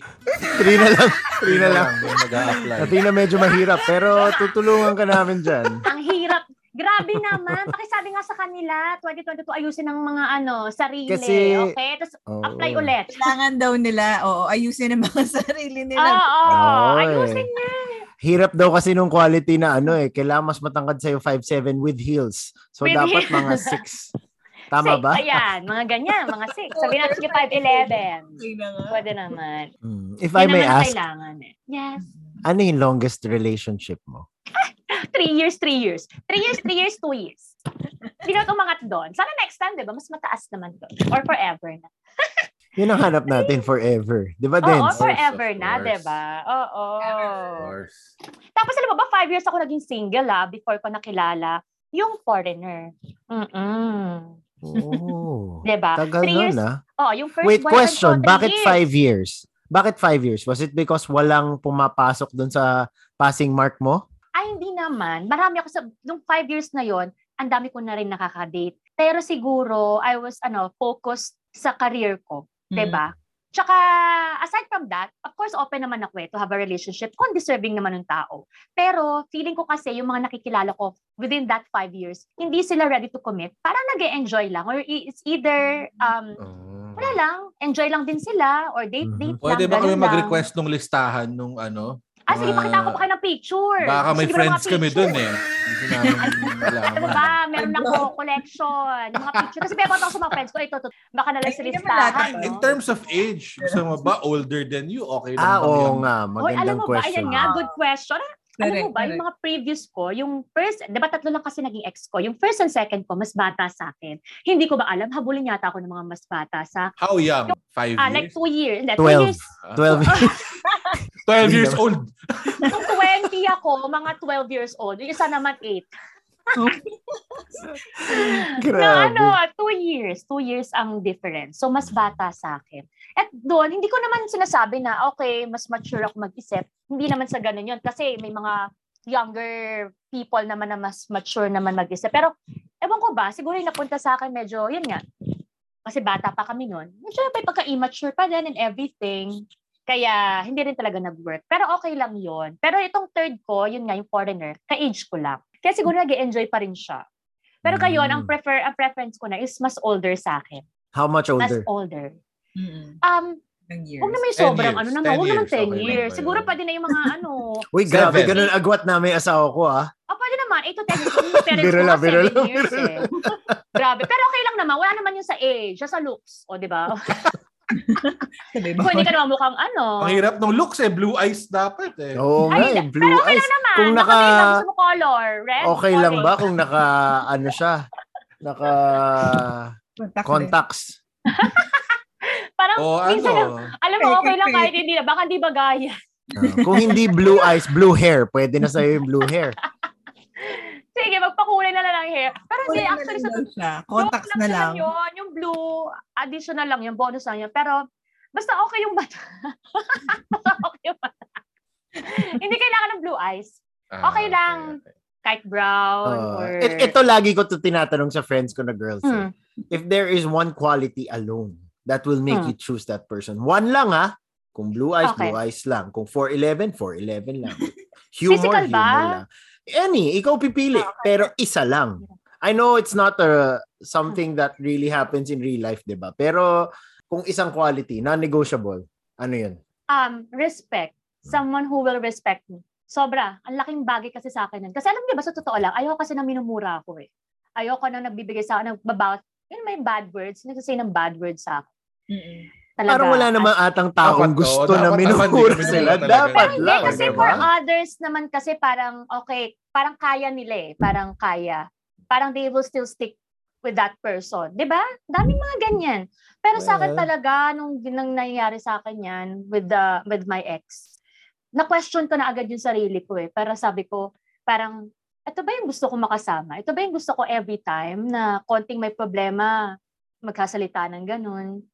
Three na lang. Three na lang. yung mag-a-apply. Athena medyo mahirap pero tutulungan ka namin dyan. Ang hirap. Grabe naman. Pakisabi nga sa kanila, 2022 ayusin ng mga ano, sarili. Kasi- okay? Tapos Oo. apply ulit. Kailangan daw nila, oo, ayusin ang mga *laughs* sarili nila. Oo, Oo, ayusin eh. niya. Hirap daw kasi nung quality na ano eh. Kailangan mas matangkad sa'yo 5'7 with heels. So With dapat heels. mga 6. Tama Six, ba? Ayan, mga ganyan, mga 6. Sabihin natin sige 5'11. Okay na nga. Pwede naman. Hmm. If I may ask, kailangan eh. Yes. ano yung longest relationship mo? *laughs* Three years, three years. Three years, three years, two years. Hindi na umangat doon. Sana next time, di ba? Mas mataas naman doon. Or forever na. *laughs* Yun ang hanap natin *laughs* forever. Di ba, Oo, Dens? forever Of na, course. di ba? Oo. Of course. Tapos alam mo ba, five years ako naging single ah, before ko nakilala yung foreigner. Mm-mm. Oh. *laughs* Di ba? Tagal Three years, nun ah. oh, yung first Wait, question. ko, Bakit years. five years? Bakit five years? Was it because walang pumapasok dun sa passing mark mo? Ay, hindi naman. Marami ako sa, nung five years na yon ang dami ko na rin nakaka-date. Pero siguro, I was, ano, focused sa career ko. Mm. ba? Tsaka, aside from that, of course, open naman ako eh to have a relationship kung deserving naman ng tao. Pero, feeling ko kasi yung mga nakikilala ko within that five years, hindi sila ready to commit. Parang nag enjoy lang. Or it's either, um, Oh. wala lang, enjoy lang din sila, or date-date Mhm. Pwede lang. ba kami ganun lang. mag-request ng listahan nung ano? Ah, sige, pakita ko pa kayo ng picture. Baka may Sige, mga friends kami dun eh. Ano ba? Meron ako collection. Yung mga picture. Kasi pinapakita ko sa mga friends ko, ito, ito. Baka nalang sa listahan. no? In terms of age, gusto mo ba older than you? Okay lang Ah, ba oo yun? nga. Hoy, alam Magandang mo ba, question. ayan nga, good question. Alam mo Correct, ba, yung mga previous ko, yung first, di ba tatlo lang kasi naging ex ko, yung first and second ko, mas bata sa akin. Hindi ko ba alam, habulin yata ako ng mga mas bata sa, How young? Five ah, years? like two years, hindi, two Twelve. years, 12 12 *laughs* years old. 20 ako, mga 12 years old, yung isa naman 8. *laughs* Na Grabe. ano, two years, two years ang difference. So, mas bata sa akin. At doon, hindi ko naman sinasabi na, okay, mas mature ako mag-isip. Hindi naman sa ganun yun. Kasi may mga younger people naman na mas mature naman mag-isip. Pero, ewan ko ba, siguro yung napunta sa akin medyo, yun nga, kasi bata pa kami noon. Medyo may pagka-immature pa din and everything. Kaya, hindi rin talaga nag-work. Pero okay lang yon Pero itong third ko, yun nga, yung foreigner, ka-age ko lang. Kaya siguro nag enjoy pa rin siya. Pero kayo, Mm. ang prefer ang preference ko na is mas older sa akin. How much Mas older? older. Mm-mm. Um, Ng years. huwag naman yung 10 sobrang years. ano 10 naman, huwag naman years, 10 okay years. Siguro pwede na yung mga *laughs* ano. Uy, grabe. Ganun agwat na may asawa ko ah. Oh, pwede naman, 8 to 10 years. Yung parents ko lang, nga biro 7 lang, years eh. Grabe. Pero okay lang naman. Wala naman yung sa age. Siya sa looks. O, di ba? *laughs* *laughs* Sabi Kung hindi ka naman mukhang ano. Ang hirap ng looks eh. Blue eyes dapat eh. Oo nga, Ay, eh, blue Pero okay eyes. lang naman. Kung naka- mo color. Red? Okay lang orange. ba kung naka, ano siya, naka Contact contacts? *laughs* Parang, O minsan, ano, alam mo, okay lang kahit hindi na. Baka hindi ba gaya. Ah, kung hindi blue eyes, blue hair. Pwede na sa'yo yung blue hair. *laughs* Sige, magpakulay na lang ng hair. Pero hindi, actually, lang sa siya. Contacts na naman lang. Yun, yung blue, additional lang yun, bonus lang yun. Pero, basta okay yung bata. basta *laughs* okay yung bata. hindi kailangan ng blue eyes. ah, Okay lang. Kahit brown Uh, or... it- ito lagi ko to tinatanong sa friends ko na girls. eh. Hmm. If there is one quality alone that will make Hmm. you choose that person. One lang ah. Kung blue eyes, Okay. blue eyes lang. Kung 4'11, 4'11 lang. *laughs* Humor, Physical humor ba? lang. Any, ikaw pipili. Pero isa lang. I know it's not a, something that really happens in real life, di ba? Pero kung isang quality, non-negotiable, ano yun? Um, respect. Someone who will respect me. Sobra. Ang laking bagay kasi sa akin nun. Kasi alam niyo ba, sa totoo lang, ayoko kasi nang minumura ako eh. Ayoko nang nagbibigay sa akin, nagbabawat, yun may bad words, nagsasay ng bad words sa akin. Mm-mm. Talaga. Parang wala namang atang taong Dapat, gusto oo, na minumura naman, sila. Dapat Pero hindi, lang, kasi di for others naman kasi parang, okay, parang kaya nila eh. Parang kaya. Parang they will still stick with that person. Di ba? Daming mga ganyan. Pero sa akin talaga, nung, nung nangyari sa akin yan with, the, with my ex, na-question ko na agad yung sarili ko eh. Para sabi ko, parang, ito ba yung gusto ko makasama? Ito ba yung gusto ko every time na konting may problema, magkasalita ng ganun?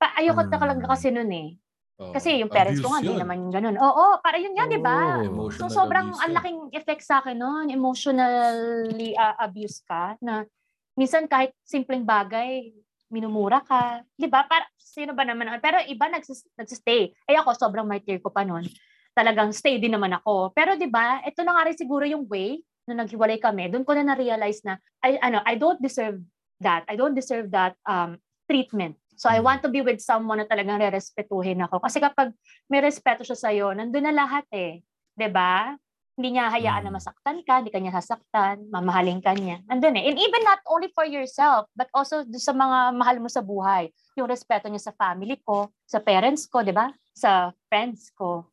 Pa, ayoko Hmm. talaga kasi nun eh. Oo. Kasi yung parents ko nga, hindi naman ganun. Oo, para yun nga, di ba? Oo. So, sobrang ang laking effect sa akin noon, emotionally uh, abuse ka, na minsan kahit simpleng bagay, minumura ka. Di ba? Para, sino ba naman? Pero iba nagsis, nagsistay. Ay ako, sobrang martyr ko pa noon. Talagang stay din naman ako. Pero di ba, ito na nga rin siguro yung way nung naghiwalay kami. Doon ko na na-realize na, I, ano, I don't deserve that. I don't deserve that um, treatment. So I want to be with someone na talagang re-respetuhin ako. Kasi kapag may respeto siya sa'yo, nandun na lahat eh. 'Di ba? Hindi niya hayaan na masaktan ka, hindi ka niya sasaktan, mamahalin ka niya. Nandun eh. And even not only for yourself, but also sa mga mahal mo sa buhay. Yung respeto niya sa family ko, sa parents ko, di ba? Sa friends ko.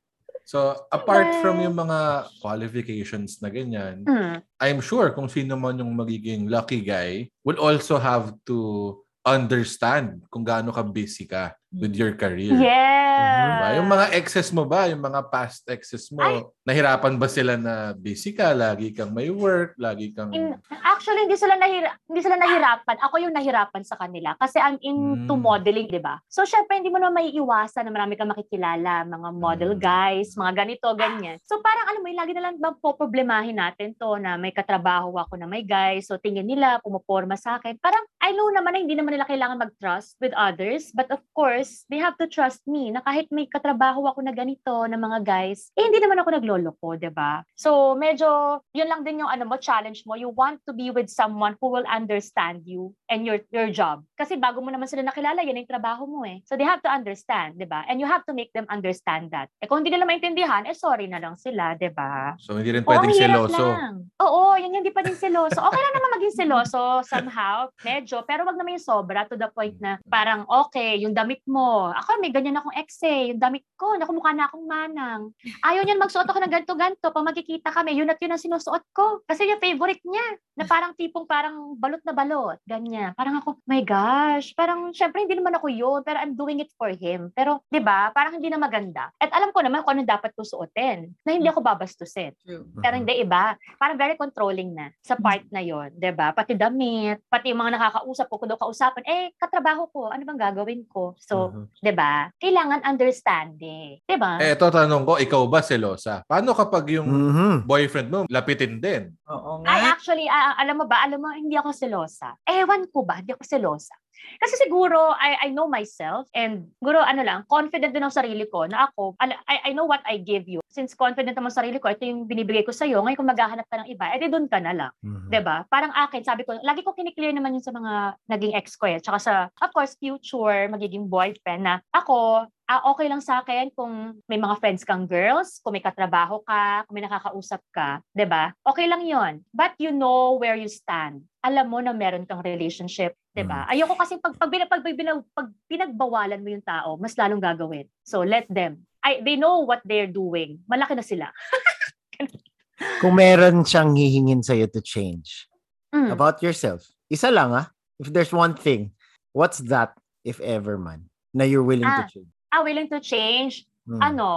So, apart from yung mga qualifications na ganyan, Mm. I'm sure kung sino man yung magiging lucky guy will also have to understand kung gaano ka busy ka with your career. Yeah. Diba? Yung mga exes mo ba, yung mga past exes mo, Ay. nahirapan ba sila na busy ka, lagi kang may work, lagi kang... In, actually, hindi sila, nahira, hindi sila nahirapan. Ako yung nahirapan sa kanila. Kasi ang into Mm. modeling, di ba? So, syempre, hindi mo na may iwasan na marami kang makikilala. Mga model Mm. guys, mga ganito, ganyan. So, parang, alam mo, lagi na lang bang poproblemahin natin to na may katrabaho ako na may guys. So, tingin nila, pumuporma sa akin. Parang, I know naman na hindi naman nila kailangan mag-trust with others. But of course, they have to trust me na kahit may katrabaho ako na ganito, na mga guys, eh, hindi naman ako nagloloko, di ba? So, medyo, yun lang din yung ano mo, challenge mo. You want to be with someone who will understand you and your your job. Kasi bago mo naman sila nakilala, yan yung trabaho mo eh. So, they have to understand, di ba? And you have to make them understand that. Eh, kung hindi nila maintindihan, eh, sorry na lang sila, di ba? So, hindi rin Oo, pwedeng ang hirap seloso. lang. Oo, yung hindi pa din seloso. Okay lang naman maging seloso somehow, medyo. Pero wag naman yung sobra to the point na parang, okay, yung damit mo. Ako, may ganyan akong ex eh. Yung damit ko, nakumukha na akong manang. Ayaw niyan magsuot ako ng ganto-ganto. Pag magkikita kami, yun at yun ang sinusuot ko. Kasi yung favorite niya. Na parang tipong parang balot na balot. Ganyan. Parang ako, my gosh. Parang, syempre, hindi naman ako yun. Pero I'm doing it for him. Pero, di ba, parang hindi na maganda. At alam ko naman kung ano dapat ko suotin. Na hindi ako babastusin. True. Pero hindi iba. Parang very controlling na sa part na yon, 'di ba? Pati damit, pati yung mga nakakausap ko, kung daw kausapan, eh, katrabaho ko, ano bang gagawin ko? So, Mhm. 'di ba? Kailangan understanding, 'di ba? Eh, ito tanong ko, ikaw ba selosa? Paano kapag yung Mhm. boyfriend mo lapitin din? Oo Ay, nga. actually, ah, alam mo ba, alam mo, hindi ako selosa. Ewan ko ba, hindi ako selosa. Kasi siguro, I, I know myself and siguro, ano lang, confident din sa sarili ko na ako, ala- I, I know what I give you. Since confident naman sa sarili ko, ito yung binibigay ko sa'yo, ngayon kung maghahanap ka ng iba, edi doon ka na lang. Mhm. 'Di ba? Parang akin, sabi ko, lagi ko kiniklear naman yun sa mga naging ex ko eh. Tsaka sa, of course, future magiging boyfriend na ako, ah, okay lang sa akin kung may mga friends kang girls, kung may katrabaho ka, kung may nakakausap ka, ba? Okay lang yon. But you know where you stand. Alam mo na meron kang relationship, ba? Ayoko kasi pag pag, pag, pag, pag, pag pinagbawalan mo yung tao, mas lalong gagawin. So let them. I, they know what they're doing. Malaki na sila. *laughs* Kung meron siyang hihingin sa'yo to change Mm. about yourself, isa lang ah. If there's one thing, what's that, if ever man, na you're willing to Ah. change? Ah, willing to change? Hmm. ano,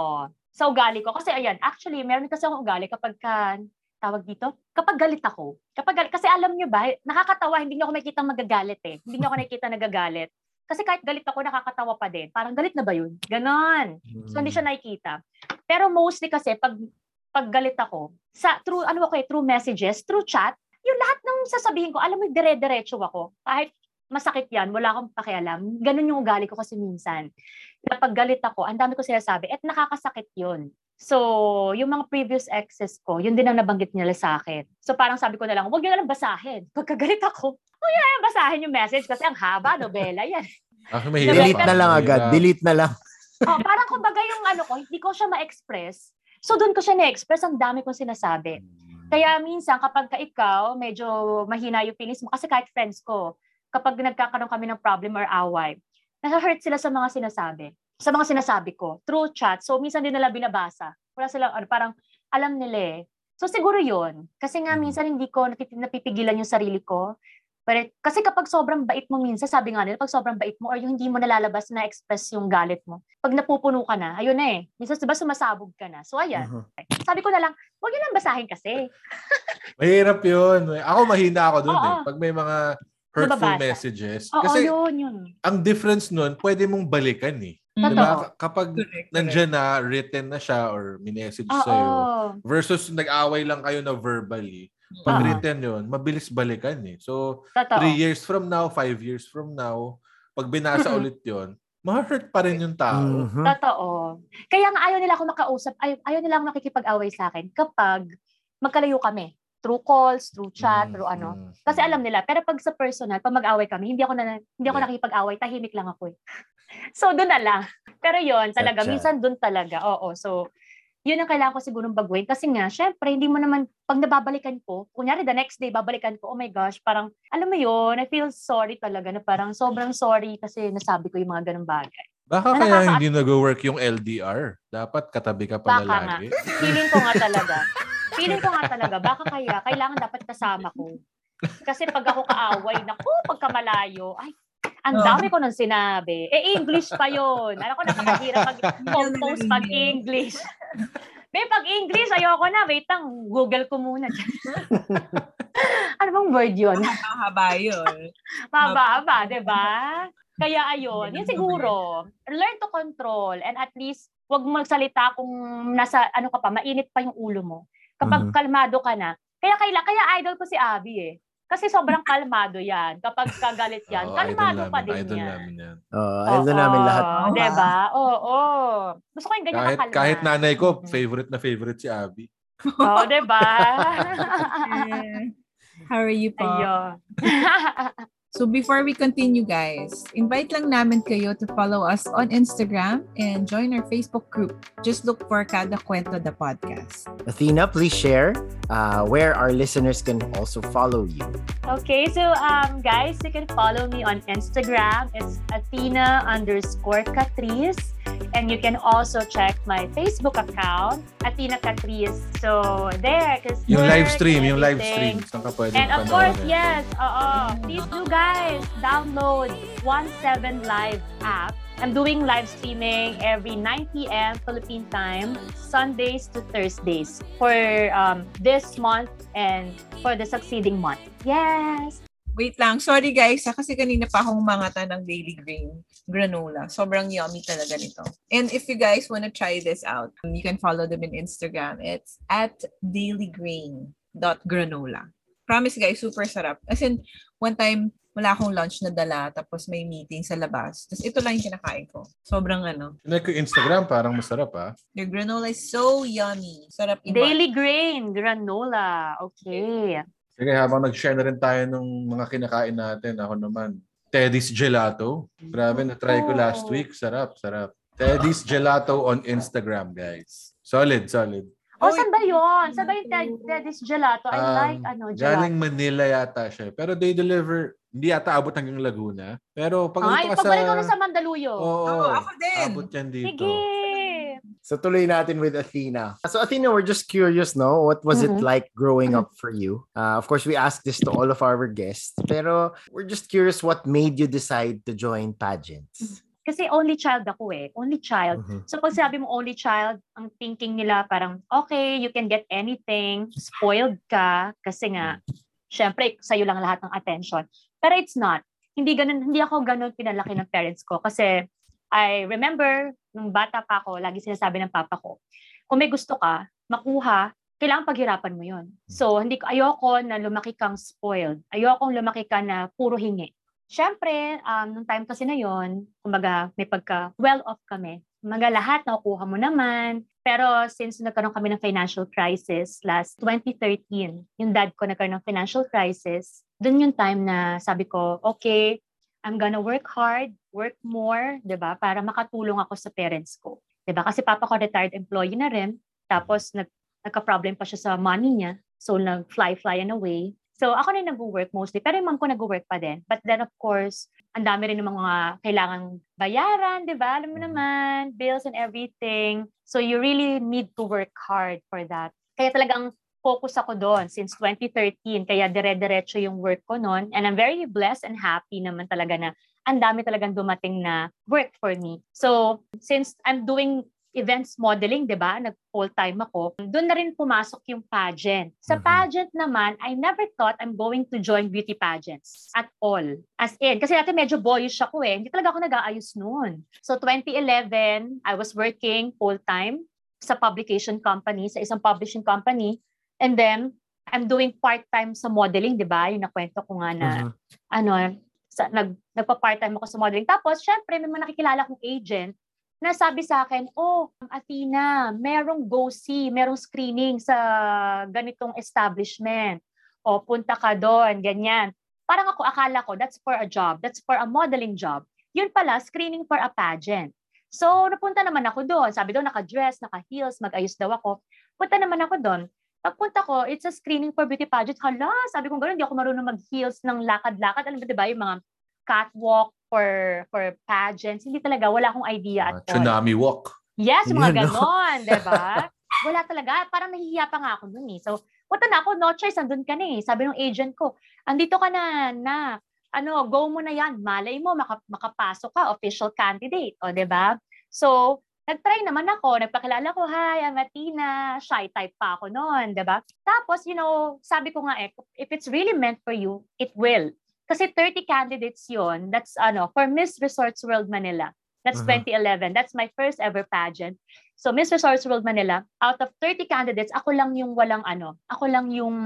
sa ugali ko. Kasi ayan, actually, meron kasi akong ugali kapag ka, tawag dito, kapag galit ako. Kapag galit, kasi alam nyo ba, nakakatawa, hindi nyo ako makikita magagalit eh. Hindi nyo ako nakikita nagagalit. Kasi kahit galit ako, nakakatawa pa din. Parang galit na ba yun? Ganon. So, hindi siya nakikita. Pero mostly kasi, pag, pag galit ako, sa, through, ano ako eh, through messages, through chat, yung lahat ng sasabihin ko, alam mo, dire-diretso ako. Kahit masakit yan, wala akong pakialam. Ganun yung ugali ko kasi minsan. Kapag galit ako, ang dami ko sinasabi, at nakakasakit yun. So, yung mga previous exes ko, yun din ang nabanggit nila sa akin. So, parang sabi ko na lang, huwag nyo na lang basahin. Pagkagalit ako, huwag nyo lang basahin yung message kasi ang haba, nobela yan. Ah, mahirap. Delete na lang agad. Delete na lang. *laughs* oh, parang kumbaga yung ano ko, hindi ko siya ma-express. So, doon ko siya na-express, ang dami kong sinasabi. Kaya minsan, kapag ka ikaw, medyo mahina yung feelings mo, kasi kahit friends ko, kapag nagkakaroon kami ng problem or away, nasa-hurt sila sa mga sinasabi. Sa mga sinasabi ko, through chat. So, minsan din nila binabasa. Wala sila, ano, parang alam nila eh. So, siguro yun. Kasi nga, minsan hindi ko napip- napipigilan yung sarili ko. Pero, kasi kapag sobrang bait mo minsan, sabi nga nila, pag sobrang bait mo or yung hindi mo nalalabas na express yung galit mo, pag napupuno ka na, ayun na eh. Minsan, diba, sumasabog ka na. So, ayan. Mhm. Sabi ko na lang, huwag yun lang basahin kasi. *laughs* Mahirap yun. Ako mahina ako doon Oo. eh. Pag may mga hurtful Nababasa. messages. Oo, Kasi yun, yun. ang difference nun, pwede mong balikan eh. Mm. Totoo. Diba? Ka- Kapag Correct, nandyan na, written na siya or minessage Oo. sa'yo, versus nag-away lang kayo na verbally, Oo. pag Oo. written yun, mabilis balikan eh. So, Totoo. three years from now, five years from now, pag binasa ulit yon ma-hurt pa rin yung tao. Mhm. Totoo. Kaya nga ayaw nila ako makausap, ayaw, ayaw nila ako makikipag-away sa akin kapag magkalayo kami. Through calls, through chat, Mm, through ano. mm, Kasi alam nila, pero pag sa personal, pag mag-away kami, hindi ako na hindi ako Yeah. nakikipag-away, tahimik lang ako eh. *laughs* So doon na lang. Pero yon talaga, minsan doon talaga. Oo, so yun ang kailangan ko sigurong baguhin. Kasi nga, syempre, hindi mo naman, pag nababalikan ko, kunyari the next day, babalikan ko, oh my gosh, parang, alam mo yun, I feel sorry talaga na parang sobrang sorry kasi nasabi ko yung mga ganung bagay. Baka Na kaya nakaka- hindi nag-work yung LDR. Dapat katabi ka pala Baka nga. lagi. Feeling ko nga talaga. *laughs* Feeling ko nga talaga, baka kaya, kailangan dapat kasama ko. Kasi pag ako kaaway, naku, pagka malayo, ay, ang dami ko nang sinabi. Eh, English pa yon. Alam ko, napakahirap mag-compose pag English. May pag English, ayoko na. Wait lang, Google ko muna. ano bang word yun? Mahaba yun. Mababa, di ba? Kaya ayun, yun siguro, learn to control and at least wag magsalita kung nasa ano ka pa, mainit pa yung ulo mo. Kapag Mhm. kalmado ka na. Kaya kaila, kaya idol ko si Abby eh. Kasi sobrang kalmado yan. Kapag kagalit yan, Oo, kalmado pa din idol yan. namin yan. Oo, idol namin lahat. Oo, diba? Oo, Gusto ko yung ganyan Kahit, kakalma. kahit nanay ko, Mhm. favorite na favorite si Abby. Oo, diba? Eh, *laughs* *laughs* How are you? Ayun. *laughs* So before we continue guys, invite lang namin kayo to follow us on Instagram and join our Facebook group. Just look for Kada Kwento the podcast. Athena, please share uh, where our listeners can also follow you. Okay, so um, guys, you can follow me on Instagram. It's Athena underscore Catrice. And you can also check my Facebook account, Athena Catrice. So, there. Cause Yung live stream, yung live stream. Saan ka pwede And of panoorin? course, yes, oo. Please do guys, download 17 Live app. I'm doing live streaming every 9 p.m. Philippine time, Sundays to Thursdays for um, this month and for the succeeding month. Yes! Wait lang, sorry guys, ha, kasi kanina pa akong mangata ng Daily Grain granola. Sobrang yummy talaga nito. And if you guys wanna try this out, you can follow them in Instagram. It's at dailygrain.granola. Promise guys, super sarap. As in, one time, wala akong lunch na dala, tapos may meeting sa labas. Tapos ito lang yung kinakain ko. Sobrang ano. Tinay ko Instagram, parang masarap ah. Their granola is so yummy. Sarap iba. Daily grain, granola. Okay. Sige, habang nag-share na rin tayo ng mga kinakain natin, ako naman. Teddy's Gelato. Grabe, na-try ko last Oh. week. Sarap, sarap. Teddy's Gelato on Instagram, guys. Solid, solid. Oh, Oy, saan ba yun? Saan ba yung Ted- Teddy's Gelato? I Um, like, ano, Galing gelato. Manila yata siya. Pero they deliver, hindi yata abot hanggang Laguna. Pero pag Ay, ka sa... pagbalik ko na sa Mandaluyong. Oo, Oo, ako din. abot yan dito. Sige. So tuloy natin with Athena. So Athena, we're just curious, no? What was it Mhm. like growing up for you? Uh, of course, we asked this to all of our guests, pero we're just curious what made you decide to join pageants. Kasi only child ako eh. Only child. Mhm. So pag sabi mo only child, ang thinking nila parang, okay, you can get anything, spoiled ka, kasi nga, syempre, sa'yo lang lahat ng attention. Pero it's not. Hindi ganun, hindi ako ganun pinalaki ng parents ko. Kasi I remember, nung bata pa ako, lagi sinasabi ng papa ko, kung may gusto ka, makuha, kailangan paghirapan mo yon. So, hindi ko, ayoko na lumaki kang spoiled. Ayoko lumaki ka na puro hingi. Siyempre, um, nung time kasi na yon, kumbaga may pagka well-off kami. Kumbaga lahat nakukuha mo naman. Pero since nagkaroon kami ng financial crisis last 2013, yung dad ko nagkaroon ng financial crisis, dun yung time na sabi ko, okay, I'm gonna work hard, work more, 'di ba? Para makatulong ako sa parents ko. 'Di ba? Kasi papa ko retired employee na rin. Tapos nag nagka-problem pa siya sa money niya. So nag-fly-fly and away. So ako na nag-work mostly, pero yung mom ko nag-work pa din. But then of course, ang dami rin ng mga kailangang bayaran, di ba? Alam mo naman, bills and everything. So you really need to work hard for that. Kaya talagang focus ako doon since 2013. Kaya dire-diretso yung work ko noon. And I'm very blessed and happy naman talaga na ang dami talagang dumating na work for me. So since I'm doing events modeling, 'di ba? Nag full-time ako. Doon na rin pumasok yung pageant. Sa Mhm. pageant naman, I never thought I'm going to join beauty pageants at all. As in, kasi dati medyo boyish ako eh. Hindi talaga ako nag-aayos noon. So 2011, I was working full-time sa publication company, sa isang publishing company. And then, I'm doing part-time sa modeling, 'di ba? Yung nakwento ko nga na Mhm. ano, sa, nag, nagpa-part-time ako sa modeling. Tapos, syempre, may mga nakikilala kong agent na sabi sa akin, oh, Athena, merong go-see, merong screening sa ganitong establishment. O, punta ka doon, ganyan. Parang ako, akala ko, that's for a job. That's for a modeling job. Yun pala, screening for a pageant. So, napunta naman ako doon. Sabi doon, naka-dress, naka-heels, mag-ayos daw ako. Punta naman ako doon. Pagpunta ko, it's a screening for beauty pageant. Hala, sabi ko gano'n, hindi ako marunong mag-heels ng lakad-lakad. Alam mo, di ba, yung mga catwalk for for pageants. Hindi talaga, wala akong idea at Uh, all. tsunami walk. Yes, yung mga no? ganon, di ba? *laughs* Wala talaga. Parang nahihiya pa nga ako dun eh. So, punta na ako, no choice, andun ka na eh. Sabi ng agent ko, andito ka na, na, ano, go mo na yan. Malay mo, maka, makapasok ka, official candidate. O, di ba? So, nag-try naman ako, nagpakilala ko, hi, I'm Athena, shy type pa ako noon, ba? Tapos, you know, sabi ko nga eh, if it's really meant for you, it will. Kasi 30 candidates yon that's ano, for Miss Resorts World Manila. That's Mhm. 2011. That's my first ever pageant. So Miss Resorts World Manila, out of 30 candidates, ako lang yung walang ano, ako lang yung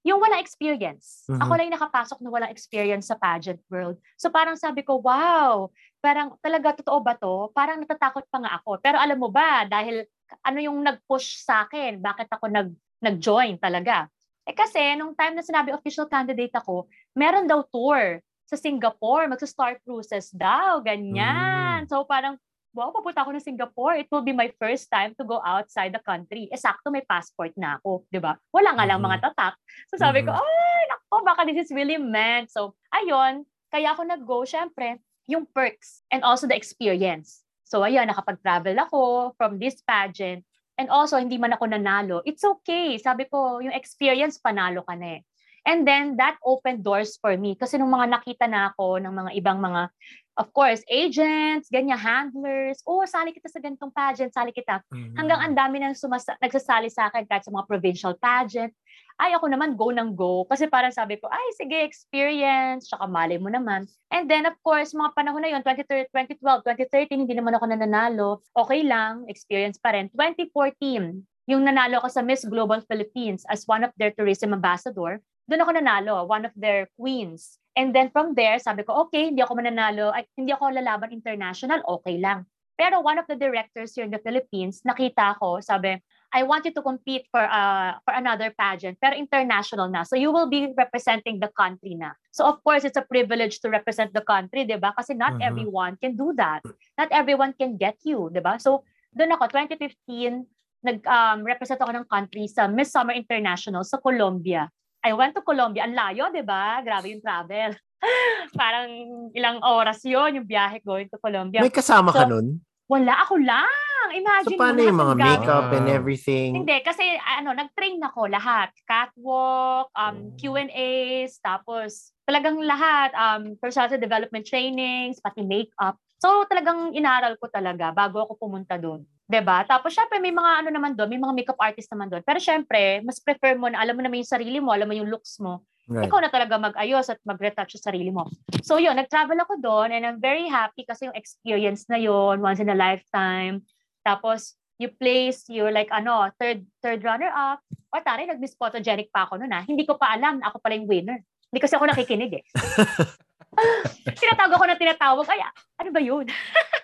yung walang experience. Mhm. Ako lang yung nakapasok na walang experience sa pageant world. So parang sabi ko, wow, parang talaga totoo ba to? Parang natatakot pa nga ako. Pero alam mo ba, dahil ano yung nag-push sa akin, bakit ako nag nag-join talaga? Eh kasi, nung time na sinabi official candidate ako, meron daw tour sa Singapore, magsa-star cruises daw, ganyan. So parang, wow, papunta ako ng Singapore. It will be my first time to go outside the country. Eh, sakto may passport na ako, di ba? Wala nga lang Mhm. mga tatak. So sabi ko, Mhm. ay, nako, baka this is really meant. So, ayun, kaya ako nag-go, syempre, yung perks and also the experience. So, ayun, nakapag-travel ako from this pageant and also, hindi man ako nanalo. It's okay. Sabi ko, yung experience, panalo ka na eh. And then, that opened doors for me. Kasi nung mga nakita na ako ng mga ibang mga, of course, agents, ganyan, handlers, oh, sali kita sa ganitong pageant, sali kita. Hanggang ang dami nang sumasa- nagsasali sa akin kahit sa mga provincial pageant. Ay, ako naman, go ng go. Kasi parang sabi ko, ay, sige, experience, tsaka mali mo naman. And then, of course, mga panahon na yun, 2013, 2012, 2013, hindi naman ako nananalo. Okay lang, experience pa rin. 2014, yung nanalo ako sa Miss Global Philippines as one of their tourism ambassador, doon ako nanalo, one of their queens. And then from there, sabi ko, okay, hindi ako mananalo, ay, hindi ako lalaban international, okay lang. Pero one of the directors here in the Philippines, nakita ko, sabi, I want you to compete for uh, for another pageant, pero international na. So you will be representing the country na. So of course, it's a privilege to represent the country, di ba? Kasi not Mhm. everyone can do that. Not everyone can get you, di ba? So doon ako, 2015, nag-represent ako ng country sa Miss Summer International sa Colombia. I went to Colombia. Ang layo, di ba? Grabe yung travel. *laughs* Parang ilang oras yon yung biyahe going to Colombia. May kasama ka So, nun? Wala, ako lang. So, Imagine paano mo, yung mga makeup and Ah. everything? Hindi, kasi ano, nag-train ako lahat. Catwalk, um, Oh. Q&As, tapos talagang lahat, um, personality development trainings, pati makeup. So talagang inaral ko talaga bago ako pumunta doon. 'Di ba? Tapos syempre may mga ano naman doon, may mga makeup artist naman doon. Pero syempre, mas prefer mo na alam mo naman yung sarili mo, alam mo yung looks mo. Right. Ikaw na talaga mag-ayos at mag-retouch sa sarili mo. So yun, nag-travel ako doon and I'm very happy kasi yung experience na yun, once in a lifetime. Tapos, you place, you're like, ano, third third runner-up. O tari, nag-miss photogenic pa ako noon ah. Hindi ko pa alam na ako pala yung winner. Hindi kasi ako nakikinig eh. *laughs* *laughs* tinatawag ako na tinatawag. Ay, ano ba yun? *laughs*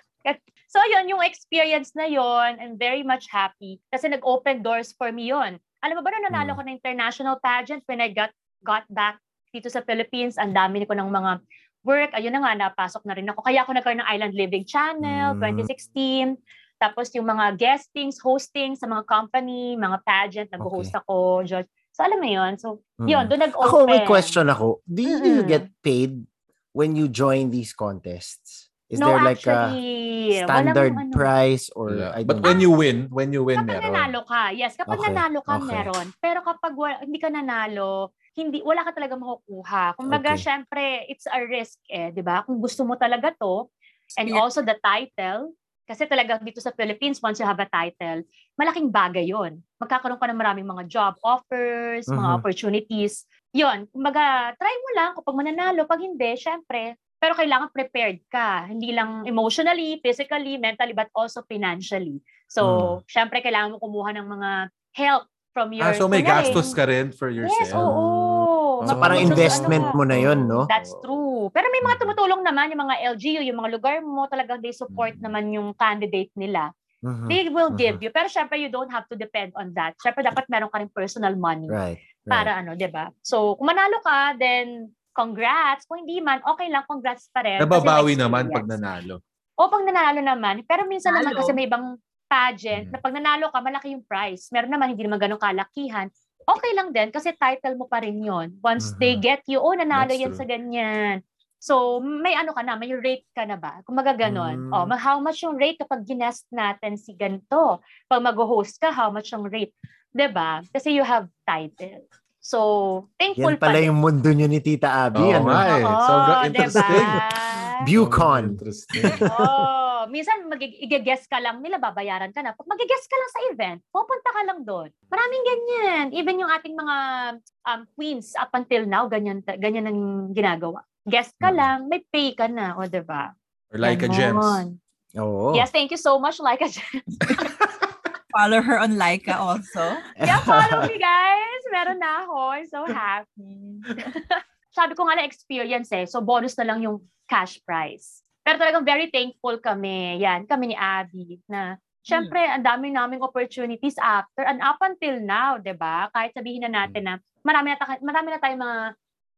so yun, yung experience na yun, I'm very much happy kasi nag-open doors for me yun. Alam mo ba, nung nanalo Mm. ko ng international pageant when I got got back dito sa Philippines, ang dami ko ng mga work. Ayun na nga, napasok na rin ako. Kaya ako nagkaroon ng Island Living Channel, Mm. 2016. Tapos yung mga guestings, hosting sa mga company, mga pageant, nag-host ako. George. So alam mo yun. So yun, Mm. doon nag-open. Ako, may question ako. Do you Mm-mm. get paid when you join these contests? Is no, there like a actually, standard walang price or Wala. I But don't when you win, when you win, Kapag meron. nanalo ka, yes. Kapag Okay, nanalo ka, okay. meron. Pero kapag wala, hindi ka nanalo, hindi wala ka talaga makukuha. Kumbaga, Okay. syempre, it's a risk eh, 'di ba? Kung gusto mo talaga 'to, and Spirit. also the title, kasi talaga dito sa Philippines, once you have a title, malaking bagay 'yon. Magkakaroon ka ng maraming mga job offers, mga Mhm. opportunities. 'Yon, kumbaga, try mo lang kapag mananalo, pag hindi, syempre, pero kailangan prepared ka. Hindi lang emotionally, physically, mentally, but also financially. So, syempre, kailangan mo kumuha ng mga help from your... Ah, so may kunyari, gastos ka rin for yourself. Yes, oo. So, So parang investment ano mo na yun, no? That's true. Pero may mga Mhm. tumutulong naman, yung mga LGU, yung mga lugar mo, talagang they support Mhm. naman yung candidate nila. Mhm. They will Mhm. give you. Pero syempre, you don't have to depend on that. Syempre, dapat meron ka rin personal money Right. right. para ano, 'di ba? So, kung manalo ka, then congrats. Kung hindi man, okay lang, congrats pa rin. Nababawi naman pag nanalo. O pag nanalo naman. Pero minsan naman Nalo. kasi may ibang pageant Mhm. na pag nanalo ka, malaki yung prize. Meron naman hindi naman ganun kalakihan. Okay lang din kasi title mo pa rin yon. Once they Mhm. get you, oh, nanalo That's yan true. sa ganyan. So, may ano ka na, may rate ka na ba? Kung ganon. Mm. Oh, ma- how much yung rate kapag ginest natin si ganito? Pag mag-host ka, how much yung rate? 'Di ba? Kasi you have title. So, thankful Yan pala pa yung mundo nyo ni Tita Abby. Oo ano? nga eh. Oo, Sobrang diba? interesting. Bucon. Interesting. oh, minsan mag guess ka lang nila, babayaran ka na. Pag mag-guess ka lang sa event, pupunta ka lang doon. Maraming ganyan. Even yung ating mga um, queens up until now, ganyan, ganyan ang ginagawa. Guest ka Mm. lang, may pay ka na. O, diba? Or like a gems. Ganon. Oo. Yes, thank you so much, Laika Gems. *laughs* Follow her on Laika also. Yeah, follow me, guys. Meron na ako. I'm so happy. *laughs* Sabi ko nga na experience eh. So, bonus na lang yung cash prize. Pero talagang very thankful kami. Yan, kami ni Abby na Siyempre, ang dami naming opportunities after and up until now, 'di ba? Kahit sabihin na natin na marami na ta- marami na tayong mga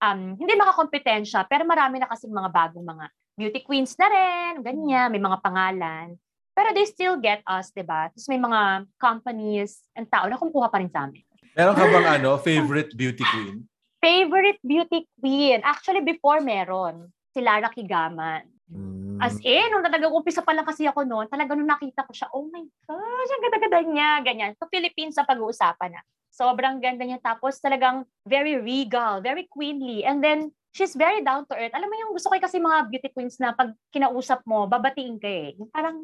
um, hindi makakompetensya, pero marami na kasing mga bagong mga beauty queens na rin, ganyan, may mga pangalan. Pero they still get us, 'di ba? Tapos may mga companies and tao na kumukuha pa rin sa amin. Meron ka bang *laughs* ano, favorite beauty queen? Favorite beauty queen. Actually, before meron. Si Lara Kigaman. Mm. As in, nung talagang umpisa pa lang kasi ako noon, talaga nung nakita ko siya, oh my gosh, ang ganda-ganda niya, ganyan. So, Philippines sa pag-uusapan na. Sobrang ganda niya. Tapos talagang very regal, very queenly. And then, she's very down to earth. Alam mo yung gusto ko kasi mga beauty queens na pag kinausap mo, babatiin ka eh. Yung Parang,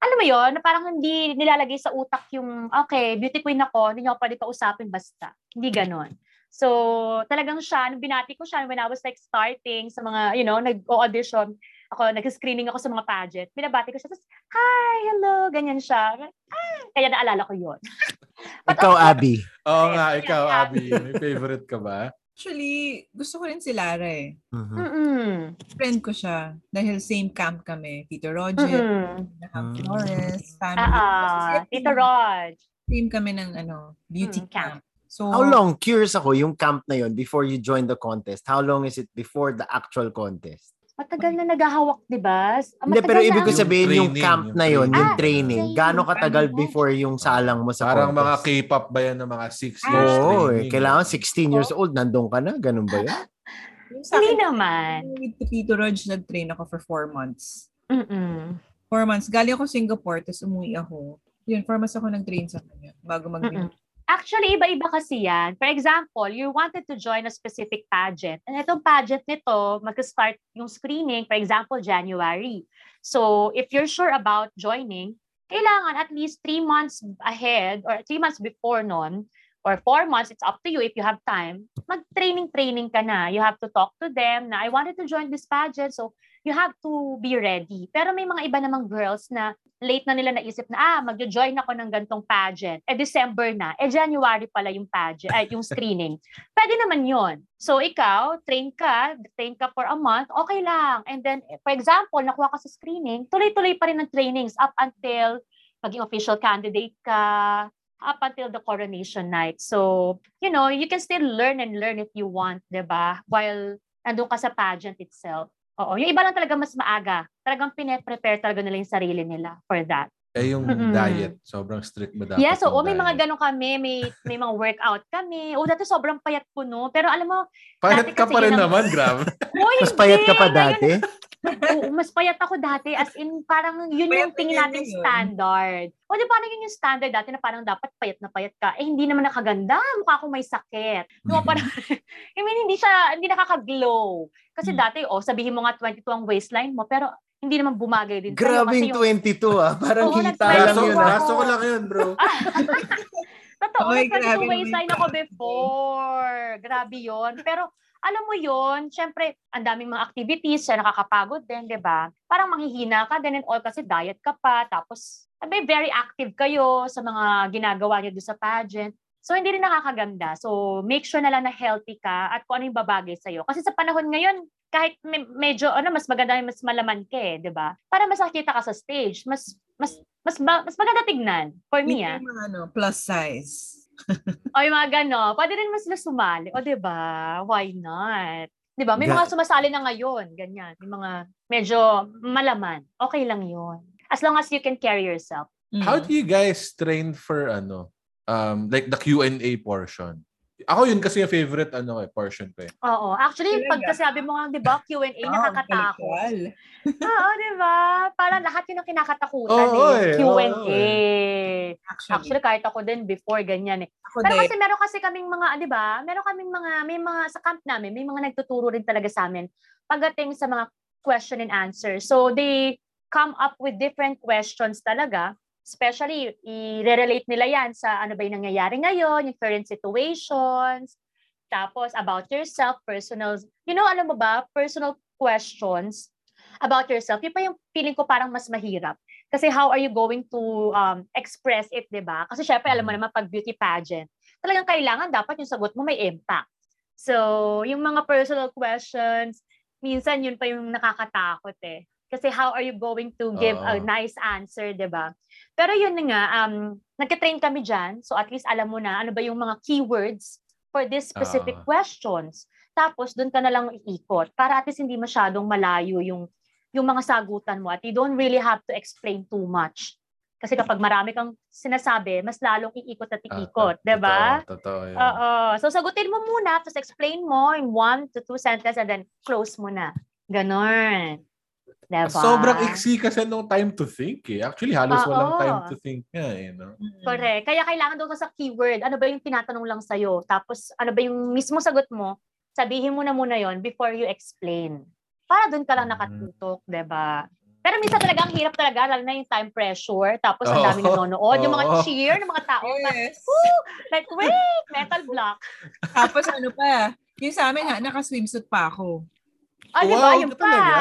alam mo yon na parang hindi nilalagay sa utak yung, okay, beauty queen ako, hindi niyo ako pwede kausapin basta. Hindi ganon. So, talagang siya, nung binati ko siya, when I was like starting sa mga, you know, nag-audition, ako, nag-screening ako sa mga pageant, binabati ko siya, tapos, hi, hello, ganyan siya. Ah, kaya naalala ko yun. *laughs* But Ikaw, course, Abby. Oo nga, Yes, ikaw, Abby. May favorite ka ba? Actually, gusto ko rin si Lara eh. Mhm. Mm-mm. Friend ko siya. Dahil same camp kami. Tito Roger, Mm-mm. Nahab Mm. Flores, family. Ah, Kasi Tito Rod. Same kami ng ano, beauty Mm, camp. camp. So, How long, curious ako, yung camp na yon before you join the contest, how long is it before the actual contest? Matagal na naghahawak, di ba? Hindi, pero Matagal ibig ko na- sabihin yung, Yung camp training, na yon, yung yung training. training. Ah, Gaano training. katagal Ano? before yung salang mo sa Parang mga contest? K-pop ba yan ng mga 6 Ah, years Oo, eh. training? Kailangan 16 years old, nandun ka na. Ganun ba yun? *laughs* Hindi naman. with Tito Rog, nag-train ako for four months. Mm-mm. Four months. Galing ako Singapore, tapos umuwi ako. Yun, four months ako nag-train sa kanya bago mag. Actually, iba-iba kasi yan. For example, you wanted to join a specific pageant. And itong pageant nito, mag-start yung screening, for example, January. So, if you're sure about joining, kailangan at least three months ahead or three months before nun, or four months, it's up to you if you have time, mag-training-training ka na. You have to talk to them na, I wanted to join this pageant, so you have to be ready. Pero may mga iba namang girls na late na nila naisip na, ah, mag-join ako ng gantong pageant. Eh, December na. Eh, January pala yung pageant, ay, yung screening. *laughs* Pwede naman yon. So, ikaw, train ka, train ka for a month, okay lang. And then, for example, nakuha ka sa screening, tuloy-tuloy pa rin ang trainings up until maging official candidate ka, up until the coronation night. So, you know, you can still learn and learn if you want, 'di ba? While nandun ka sa pageant itself. Oo, yung iba lang talaga mas maaga. Talagang pine-prepare talaga nila yung sarili nila for that. Eh, yung Mm-mm. diet, sobrang strict ba dapat? Yes, oo, yung may mga diet? ganun kami, may may mga workout kami. Oh, dati sobrang payat ko no, pero alam mo, Payat ka pa rin yun ang- naman, grabe. *laughs* Uy, Mas payat ka pa dati? Oo, mas payat ako dati. As in, parang yun Payat yung tingin natin ngayon. standard. O di parang yun yung standard dati na parang dapat payat na payat ka. Eh, hindi naman nakaganda. Mukha akong may sakit. Yung parang, *laughs* I mean, hindi siya, hindi nakaka-glow. Kasi Hmm. dati, oh, sabihin mo nga 22 ang waistline mo, pero hindi naman bumagay din sa'yo. Grabing Kasi yung, 22 ah. Parang Oo, kita lang yun ah. braso ko lang yun, bro. *laughs* Totoo, Oy, nag grabe 22 naman waistline yun. ako before. Grabe yon Pero, alam mo yon syempre, ang daming mga activities, siya nakakapagod din, di ba? Parang manghihina ka din and all kasi diet ka pa. Tapos, sabi, very active kayo sa mga ginagawa niyo doon sa pageant. So, hindi rin nakakaganda. So, make sure na lang na healthy ka at kung ano yung babagay sa'yo. Kasi sa panahon ngayon, kahit me- medyo, ano, mas maganda, mas malaman ka eh, di ba? Para mas nakita ka sa stage, mas, mas, mas, ba, mas maganda tignan. For me, ah. Yung mga ano, plus size. *laughs* O yung mga gano, pwede rin mas sumali. O, di ba? Why not? Di ba? May Ga- mga sumasali na ngayon, ganyan. May mga medyo malaman. Okay lang yun. As long as you can carry yourself. How Mm. do you guys train for ano? Um, like the Q&A portion? Ako yun kasi yung favorite ano eh, portion ko eh. Oo. Actually, Talaga? pagka sabi mo nga, di ba, Q&A, Ah, nakakatakot. Oo, di ba? Parang lahat yun ang kinakatakutan Oo, eh. eh. Q&A. Oo, Actually, Actually, kahit ako din before, ganyan eh. ako Pero din. kasi meron kasi kaming mga, di ba? Meron kaming mga, may mga, sa camp namin, may mga nagtuturo rin talaga sa amin pagdating sa mga question and answer. So, they come up with different questions talaga. Especially, i-relate nila yan sa ano ba yung nangyayari ngayon, yung current situations, tapos about yourself, personal, you know, alam mo ba, personal questions about yourself. Yun pa yung feeling ko parang mas mahirap. Kasi how are you going to um, express it, di ba? Kasi syempre, alam mo naman, pag beauty pageant, talagang kailangan dapat yung sagot mo may impact. So, yung mga personal questions, minsan yun pa yung nakakatakot eh. Kasi how are you going to give a Oo. nice answer, di ba? Pero yun nga, um, nagka-train kami dyan, so at least alam mo na ano ba yung mga keywords for this specific Ah. questions. Tapos, doon ka na lang iikot para at least hindi masyadong malayo yung yung mga sagutan mo at you don't really have to explain too much. Kasi kapag marami kang sinasabi, mas lalong iikot at Ah, iikot, to- 'di ba? Totoo, totoo yun. Oo. So sagutin mo muna, tapos explain mo in one to two sentences and then close mo na. Ganon. Diba? Sobrang iksi kasi nung time to think eh. Actually, halos Oo. walang time to think nga eh. No? Mm. Correct. Kaya kailangan doon ka sa keyword. Ano ba yung tinatanong lang sa'yo? Tapos ano ba yung mismo sagot mo? Sabihin mo na muna yon before you explain. Para doon ka lang Mm. nakatutok, 'di ba? Pero minsan talaga ang hirap talaga, lalo na yung time pressure. Tapos ang Oo. dami nanonood. Yung mga cheer ng mga tao. Yes. Like, wait, metal block. Tapos ano pa, yung sa amin ha, naka-swimsuit pa ako. Ah? Wow, Yung pa. talaga?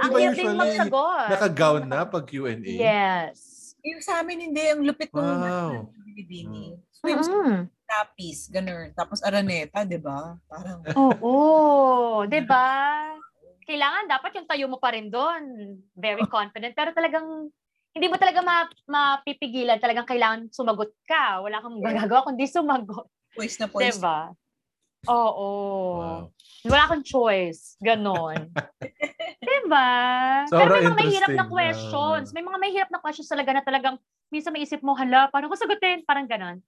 Ang Di ba hirap magsagot. Naka-gown na pag Q&A? Yes. Yung sa amin hindi, ang lupit nung Wow. bibini. Swimsuit, Mm. tapis, ganun. Tapos araneta, di ba? Parang, Oo, 'di ba? Kailangan dapat yung tayo mo pa rin doon. Very confident. Pero talagang hindi mo talaga ma- mapipigilan. Talagang kailangan sumagot ka. Wala kang magagawa kundi sumagot. poise na 'Di poise. ba? Oo. Wow. Wala kang choice. Ganon. *laughs* 'Di ba? Pero Sobrang may mga mahirap na questions. May mga mahirap na questions talaga na talagang minsan may isip mo, hala, paano ko sagutin? Parang ganon.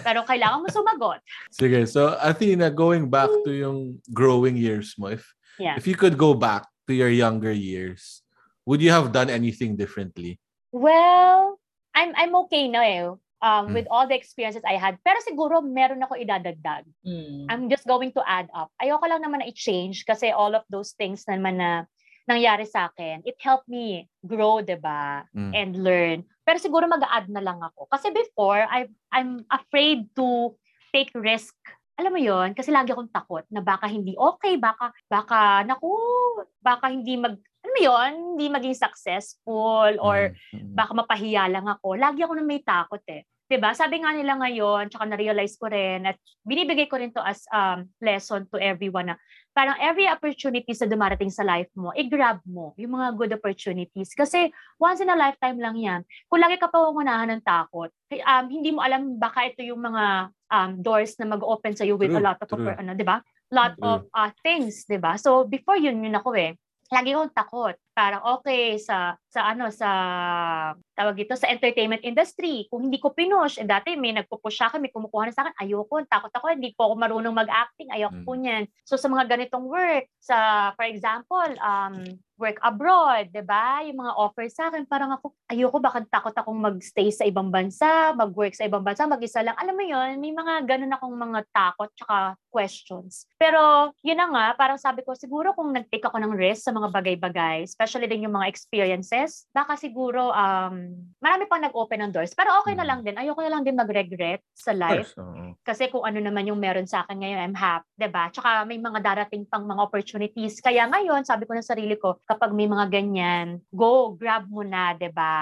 Pero *laughs* kailangan mo sumagot. Sige, so Athena, going back to yung growing years mo, if, Yeah. if you could go back to your younger years, would you have done anything differently? Well, I'm I'm okay na eh. Um, Hmm. with all the experiences I had. Pero siguro meron ako idadagdag. Mm. I'm just going to add up. Ayoko lang naman na i-change kasi all of those things naman na nangyari sa akin, it helped me grow, 'di ba? Mm. And learn. Pero siguro mag-add na lang ako. Kasi before, I I'm afraid to take risk. Alam mo 'yon, kasi lagi akong takot na baka hindi okay, baka baka naku, baka hindi mag alam mo 'yon, hindi maging successful or Mm. baka mapahiya lang ako. Lagi ako na may takot eh. 'Di ba? Sabi nga nila ngayon, tsaka na-realize ko rin at binibigay ko rin to as um, lesson to everyone na parang every opportunity sa dumarating sa life mo, i-grab mo yung mga good opportunities. Kasi once in a lifetime lang yan. Kung lagi ka pangungunahan ng takot, um, hindi mo alam baka ito yung mga um, doors na mag-open sa with a True, lot of, true. ano, 'di ba? Lot True. of uh, things, 'di ba? So before yun yun ako eh lagi akong takot. Parang okay sa sa ano sa tawag ito sa entertainment industry. Kung hindi ko pinush, eh, dati may nagpo-push sa akin, may kumukuha na sa akin, ayoko, takot ako, hindi ko ako marunong mag-acting, ayoko Mm. po niyan. So sa mga ganitong work, sa for example, um work abroad, 'di ba? Yung mga offers sa akin, parang ako, ayoko baka takot akong mag-stay sa ibang bansa, mag-work sa ibang bansa, mag-isa lang. Alam mo 'yon, may mga ganun akong mga takot tsaka questions. Pero yun na nga, parang sabi ko siguro kung nag-take ako ng risk sa mga bagay-bagay, especially din yung mga experiences, baka siguro um, marami pang nag-open ng doors. Pero okay na Mm. lang din. Ayoko na lang din mag-regret sa life. course. Kasi kung ano naman yung meron sa akin ngayon, I'm happy, ba? Tsaka may mga darating pang mga opportunities. Kaya ngayon, sabi ko na sa sarili ko, kapag may mga ganyan, go, grab mo na, ba?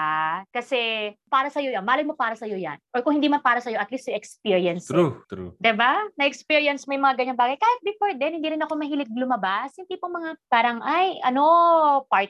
Kasi para sa yan. Malay mo para sa yan. Or kung hindi man para sa at least you experience it. True, true. 'Di ba? Na-experience mo yung mga ganyang bagay. Kahit before din, hindi rin ako mahilig lumabas. Yung tipong mga parang, ay, ano,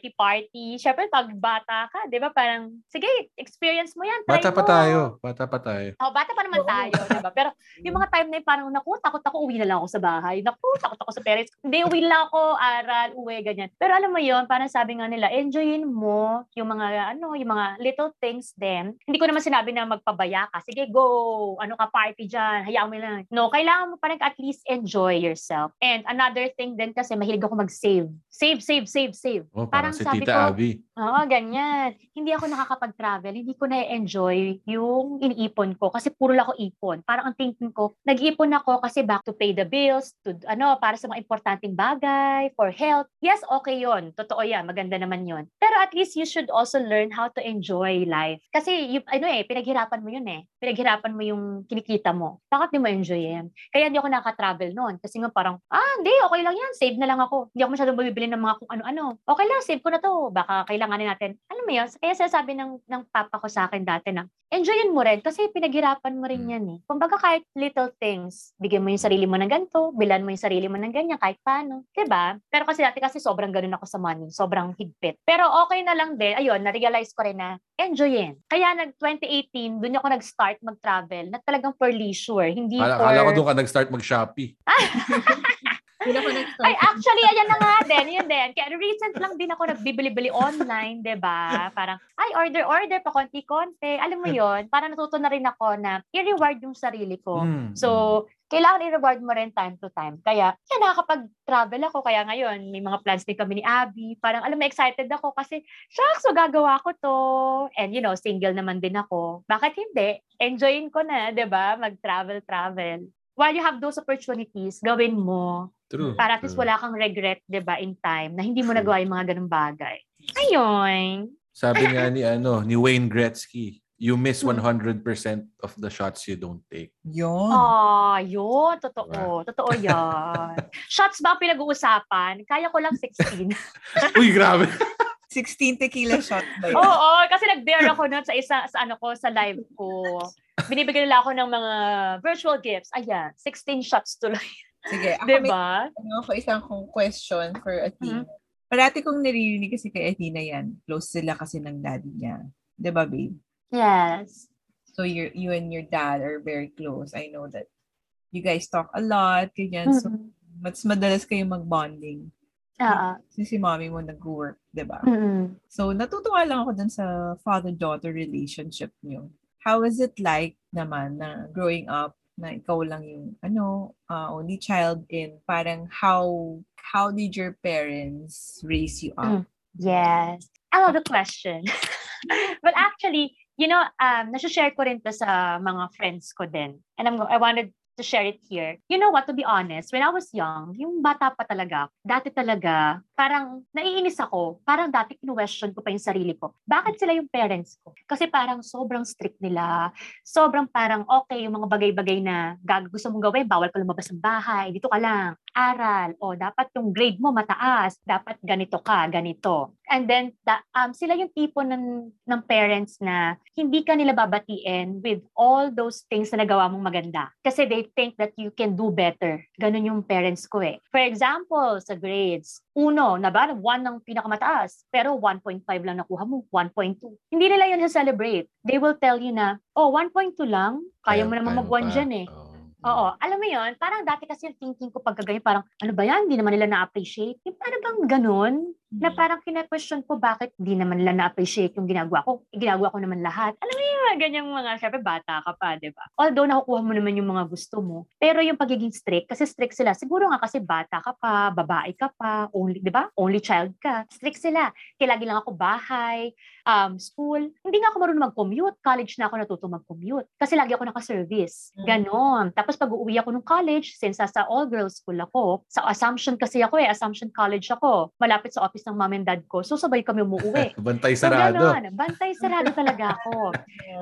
party-party. Syempre, pag bata ka, 'di ba? Parang, sige, experience mo yan. Try Bata pa mo. tayo. Bata pa tayo. Oh, bata pa naman Oo. tayo, 'di ba? Pero yung mga time na yun, parang, naku, takot ako, uwi na lang ako sa bahay. Naku, takot ako sa parents. Hindi, uwi lang ako, aral, uwi, ganyan. Pero alam mo yun, parang sabi nga nila, enjoyin mo yung mga, ano, yung mga little things din. Hindi ko naman sinabi na magpabaya ka. Sige, go! Ano ka, party dyan. Hayaan mo lang. No, kailangan mo parang at least enjoy yourself. And another thing din kasi, mahilig ako mag-save. Save, save, save, save. Oh, Parang parang, si sabi Tita ko, Abby. Oo, ganyan. Hindi ako nakakapag-travel. Hindi ko na-enjoy yung iniipon ko kasi puro lang ako ipon. Parang ang thinking ko, nag-ipon ako kasi back to pay the bills, to ano, para sa mga importanteng bagay, for health. Yes, okay yon. Totoo yan. Maganda naman yon. Pero at least you should also learn how to enjoy life. Kasi, yung, ano eh, pinaghirapan mo yun eh. Pinaghirapan mo yung kinikita mo. Bakit di mo enjoy yan? Kaya hindi ako nakaka-travel noon. Kasi nga parang, ah, hindi, okay lang yan. Save na lang ako. Hindi ako masyadong bumibili ng mga kung ano-ano. Okay lang, save ko na to. Baka kailanganin natin. Alam mo yun? Kaya sinasabi ng, ng papa ko sa akin dati na, enjoyin mo rin kasi pinaghirapan mo rin Mm. yan eh. Kumbaga kahit little things, bigyan mo yung sarili mo ng ganito, bilan mo yung sarili mo ng ganyan, kahit paano. ba? Pero kasi dati kasi sobrang ganun ako sa money, sobrang higpit. Pero okay na lang din, ayun, na-realize ko rin na enjoyin. Kaya nag 2018, doon ako nag-start mag-travel na talagang for leisure, hindi Kala, for... kala ko doon ka nag-start mag-Shopee. *laughs* Yun ako nag-start. Ay, actually, ayan na nga din, yun din. Kaya recent lang din ako nagbibili-bili online, 'di ba? Parang, ay, order-order pa konti-konti. Alam mo yon para natuto na rin ako na i-reward yung sarili ko. Mm, So, kailangan i-reward mo rin time to time. Kaya, kaya nakakapag-travel ako. Kaya ngayon, may mga plans din kami ni Abby. Parang, alam mo, excited ako kasi, shucks, so gagawa ko to. And, you know, single naman din ako. Bakit hindi? Enjoyin ko na, 'di ba Mag-travel-travel. While you have those opportunities, gawin mo True. para at least wala kang regret, 'di ba, in time na hindi mo True. nagawa yung mga ganung bagay. Ayun. Sabi nga *laughs* ni ano ni Wayne Gretzky, you miss Hmm. 100% of the shots you don't take. Yun. Ah, yun. Totoo. Totoo yan. *laughs* Shots ba ang pinag-uusapan? Kaya ko lang 16. Uy, grabe. *laughs* 16 tequila shot ba yun? Oo, kasi nag-bear ako nun sa isa, sa ano ko, sa live ko. Binibigyan nila ako ng mga virtual gifts. Ayan, 16 shots tuloy. Sige, ako Di may ba? ano ako isang kong question for Athena. Hmm. Parati kong naririnig kasi kay Athena yan. Close sila kasi ng daddy niya. Di ba, babe? Yes. So you you and your dad are very close. I know that you guys talk a lot, ganyan. So Mm-mm. mas madalas kayo mag-bonding. Oo. Kasi si mommy mo nag-work, di ba? Mm-mm. So natutuwa lang ako dun sa father-daughter relationship niyo. How is it like naman na growing up na ikaw lang yung ano uh, only child in parang how how did your parents raise you up? Mm. Yes. I love the question. *laughs* well, actually, you know, um, nasa-share ko rin to sa mga friends ko din. And I'm, I wanted to share it here. You know what, to be honest, when I was young, yung bata pa talaga, dati talaga, parang naiinis ako. Parang dati question ko pa yung sarili ko. Bakit sila yung parents ko? Kasi parang sobrang strict nila. Sobrang parang okay yung mga bagay-bagay na gag gusto mong gawin, bawal ka lumabas ng bahay, dito ka lang, aral, o dapat yung grade mo mataas, dapat ganito ka, ganito. And then, the, um, sila yung tipo ng, ng parents na hindi ka nila babatiin with all those things na nagawa mong maganda. Kasi they think that you can do better. Ganun yung parents ko eh. For example, sa grades, uno, na ba, one ng pinakamataas, pero 1.5 lang nakuha mo, 1.2. Hindi nila yun celebrate. They will tell you na, oh, 1.2 lang, kaya mo naman mag-1 pa. dyan eh. Oo. Oo, alam mo yon parang dati kasi yung thinking ko pag ganyan, parang ano ba yan, hindi naman nila na-appreciate. Yung parang bang ganun, na parang kina-question ko bakit hindi naman nila na-appreciate yung ginagawa ko. Ginagawa ko naman lahat. Alam mo yung mga ganyang mga, syempre bata ka pa, di ba? Although nakukuha mo naman yung mga gusto mo. Pero yung pagiging strict, kasi strict sila. Siguro nga kasi bata ka pa, babae ka pa, only, di ba? Only child ka. Strict sila. Kaya lagi lang ako bahay, um, school. Hindi nga ako marunong mag-commute. College na ako natuto mag-commute. Kasi lagi ako naka-service. Mm. Ganon. Tapos pag uuwi ako ng college, since sa all-girls school ako, sa Assumption kasi ako eh, Assumption College ako. Malapit sa office office ng mom and dad ko. So, sabay kami umuwi. *laughs* Bantay So, sarado. ganon. Bantay sarado talaga ako.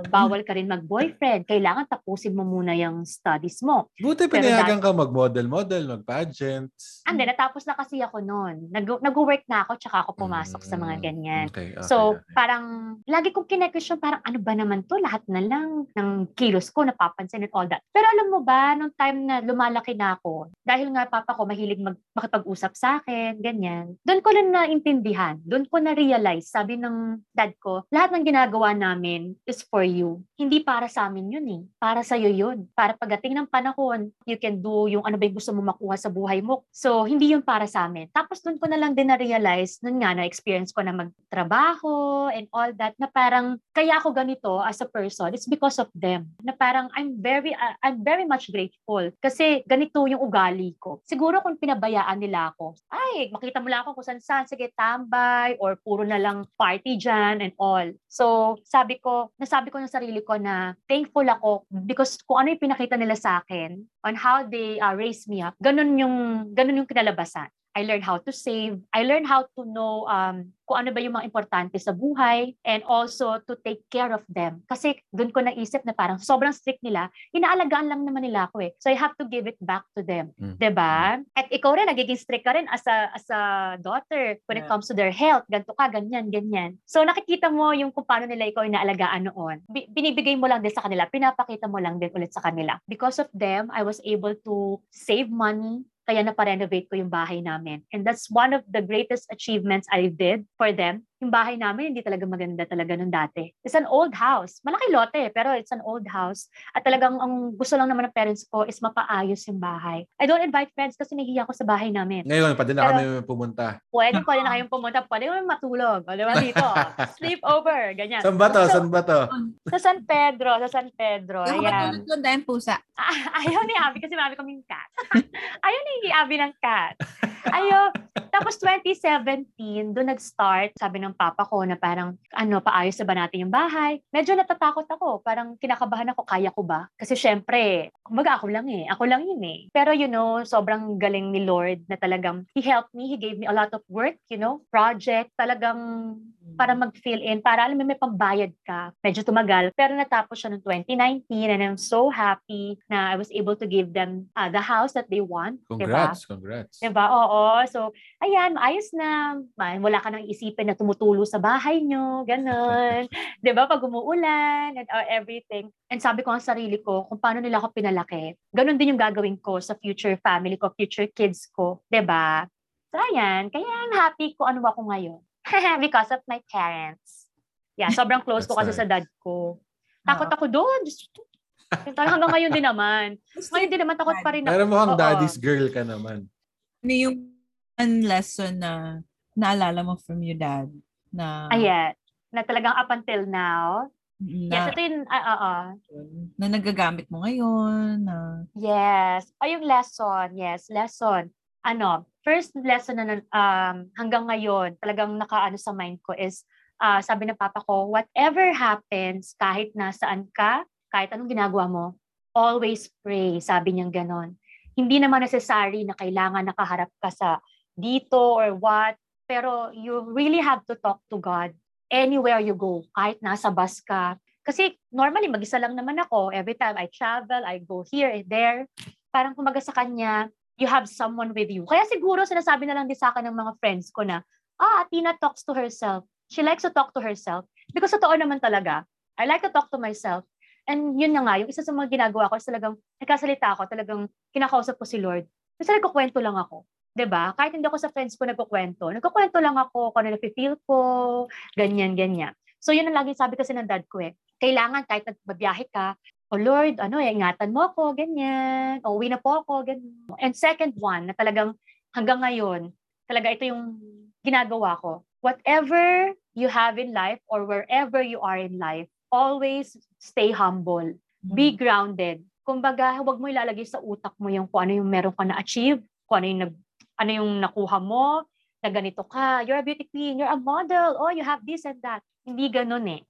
Bawal ka rin mag-boyfriend. Kailangan tapusin mo muna yung studies mo. Buti pinayagan ka mag-model-model, mag-pageants. And then, natapos na kasi ako noon. Nag- nag-work na ako, tsaka ako pumasok sa mga Mm, ganyan. Okay, okay, So, okay. parang, lagi kong kine-question, parang ano ba naman to? Lahat na lang ng kilos ko, napapansin and all that. Pero alam mo ba, nung time na lumalaki na ako, dahil nga papa ko mahilig mag, makipag-usap sa akin, ganyan, doon ko lang naintindihan, doon ko na-realize, sabi ng dad ko, lahat ng ginagawa namin is for you. Hindi para sa amin yun eh. Para sa'yo yun. Para pagdating ng panahon, you can do yung ano ba yung gusto mo makuha sa buhay mo. So, hindi yun para sa amin. Tapos doon ko na lang din na-realize, noon nga, na-experience ko na magtrabaho and all that, na parang, kaya ako ganito as a person, it's because of them. Na parang, I'm very, uh, I'm very much grateful. Kasi ganito yung ugali ko. Siguro kung pinabayaan nila ako, ay, makita mo lang ako kung saan-saan, sige, tambay, or puro na lang party dyan and all. So, sabi ko, nasabi ko ng sarili ko na thankful ako because kung ano yung pinakita nila sa akin on how they uh, raised me up, ganun yung, ganun yung kinalabasan. I learned how to save. I learned how to know um, kung ano ba yung mga importante sa buhay and also to take care of them. Kasi doon ko naisip na parang sobrang strict nila, inaalagaan lang naman nila ako eh. So I have to give it back to them. Mm. 'Di ba? At ikaw rin, nagiging strict ka rin as a, as a daughter when it Yeah. comes to their health. Ganto ka, ganyan, ganyan. So nakikita mo yung kung paano nila ikaw inaalagaan noon. Bi- binibigay mo lang din sa kanila, pinapakita mo lang din ulit sa kanila. Because of them, I was able to save money, kaya naparenovate ko yung bahay namin. And that's one of the greatest achievements I did for them. Yung bahay namin, hindi talaga maganda talaga nung dati. It's an old house. Malaki lote, pero it's an old house. At talagang ang gusto lang naman ng parents ko is mapaayos yung bahay. I don't invite friends kasi nahihiya ko sa bahay namin. Ngayon, pwede na Pero- kami pumunta. Pwede pwede na kayong pumunta, pwede kami matulog. O, di ba dito? *laughs* Sleep over, ganyan. Saan ba to? So, Saan ba to? sa San Pedro, sa San Pedro. Ayan. matulog doon dahil pusa. *laughs* Ah, ayaw ni Abby kasi marami kaming cat. *laughs* ayaw ni Abby ng cat. Ayaw. Tapos 2017, doon nag-start, sabi ng papa ko na parang, ano, paayos na ba natin yung bahay? Medyo natatakot ako. Parang kinakabahan ako, kaya ko ba? Kasi syempre, kumbaga ako lang eh. Ako lang yun eh. Pero you know, sobrang galing ni Lord na talagang, He helped me. He gave me a lot of work, you know, project. Talagang para mag-fill in, para alam mo, may pambayad ka. Medyo tumagal, pero natapos siya noong 2019 and I'm so happy na I was able to give them uh, the house that they want. Diba? Congrats, congrats. Diba? Oo. So, ayan, ayos na. Wala ka nang isipin na tumutulo sa bahay nyo. Ganon. *laughs* diba? Pag umuulan and uh, everything. And sabi ko ang sarili ko, kung paano nila ako pinalaki, ganon din yung gagawin ko sa future family ko, future kids ko. Diba? So, ayan. Kaya I'm happy kung ano ako ngayon. *laughs* Because of my parents. Yeah, sobrang close ko kasi That's sa dad ko. Takot ako doon. Hanggang ngayon din naman. *laughs* Ngayon din naman takot pa rin ako. Pero mukhang Oo. daddy's girl ka naman. Ano yung one lesson na naalala mo from your dad? Na, Ayan. Na talagang up until now. na, Yes, ito yung, ah, ah, ah. na nagagamit mo ngayon? Na, Yes. O yung lesson. Yes, lesson. Ano, first lesson na um, hanggang ngayon, talagang nakaano sa mind ko is, ah, sabi ng papa ko, whatever happens, kahit nasaan ka, kahit anong ginagawa mo, always pray. Sabi niyang ganon. Hindi naman necessary na kailangan nakaharap ka sa dito or what, pero you really have to talk to God anywhere you go, kahit nasa bus ka. Kasi normally, mag-isa lang naman ako. Every time I travel, I go here and there. Parang kumaga sa kanya, you have someone with you. Kaya siguro sinasabi na lang din sa akin ng mga friends ko na, ah, Tina talks to herself. She likes to talk to herself. Because totoo naman talaga. I like to talk to myself. And yun na nga, yung isa sa mga ginagawa ko is talagang, nagkasalita ako, talagang kinakausap ko si Lord. Kasi nagkukwento lang ako. 'Di ba? Kahit hindi ako sa friends ko nagkukwento, nagkukwento lang ako kung ano na-feel ko, ganyan, ganyan. So yun ang lagi sabi kasi ng dad ko eh. Kailangan kahit magbiyahe ka, oh Lord, ano, eh, ingatan mo ako, ganyan. O, uwi na po ako, ganyan. And second one, na talagang hanggang ngayon, talaga ito yung ginagawa ko. Whatever you have in life or wherever you are in life, always stay humble. Be grounded. Kumbaga, huwag mo ilalagay sa utak mo yung kung ano yung meron ka na-achieve, kung ano yung, nag, ano yung nakuha mo, na ganito ka, you're a beauty queen, you're a model, oh, you have this and that. Hindi ganun eh.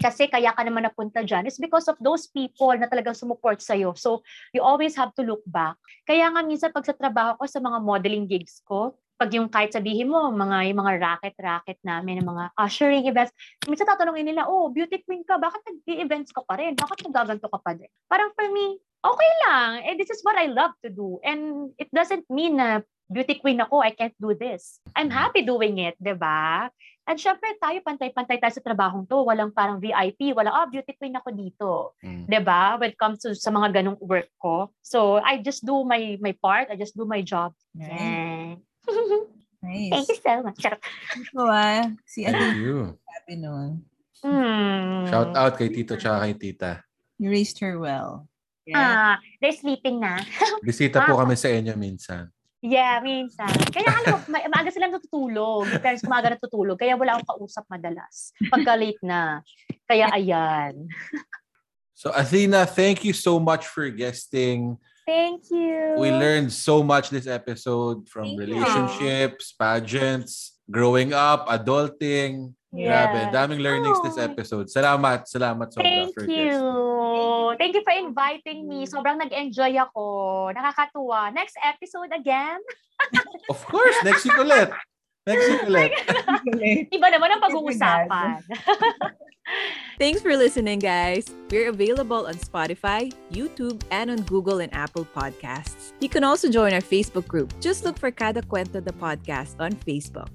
Kasi kaya ka naman napunta dyan is because of those people na talagang sumuport sa'yo. So, you always have to look back. Kaya nga minsan pag sa trabaho ko, sa mga modeling gigs ko, pag yung kahit sabihin mo, mga, yung mga racket-racket namin, yung mga ushering events, minsan tatanungin nila, oh, beauty queen ka, bakit nag-events ka pa rin? Bakit nagaganto ka pa din? Parang for me, okay lang. Eh, this is what I love to do. And it doesn't mean na beauty queen ako, I can't do this. I'm happy doing it, di ba? At syempre, tayo, pantay-pantay tayo sa trabahong to. Walang parang VIP, walang, oh, beauty queen ako dito. Mm. ba? When it comes to sa mga ganong work ko. So, I just do my my part, I just do my job. Right. Yeah. Thank Nice. you so much. Charot. Ito ah, si Thank Ate you. sabi nun, Hmm. Shout out kay Tito tsaka kay Tita. you raised her well. Ah, they're sleeping na. Bisita po kami sa inyo minsan. Yeah, minsan. Kaya ano, ma- maaga sila natutulog. Yung parents ko maaga natutulog. Kaya wala akong kausap madalas. Pagka late na. Kaya ayan. So Athena, thank you so much for guesting. Thank you. We learned so much this episode from Thank you. relationships, pageants, growing up, adulting. Yeah. Grabe, daming learnings this Oh. episode. Salamat, salamat sobra Thank for you. guesting. Thank you for inviting me. Sobrang nag-enjoy ako. Nakakatuwa. Next episode again. *laughs* Of course, next week ulit. Next week ulit. Iba naman ang pag-uusapan. *laughs* Thanks for listening, guys. We're available on Spotify, YouTube, and on Google and Apple Podcasts. You can also join our Facebook group. Just look for Cada Cuento the Podcast on Facebook.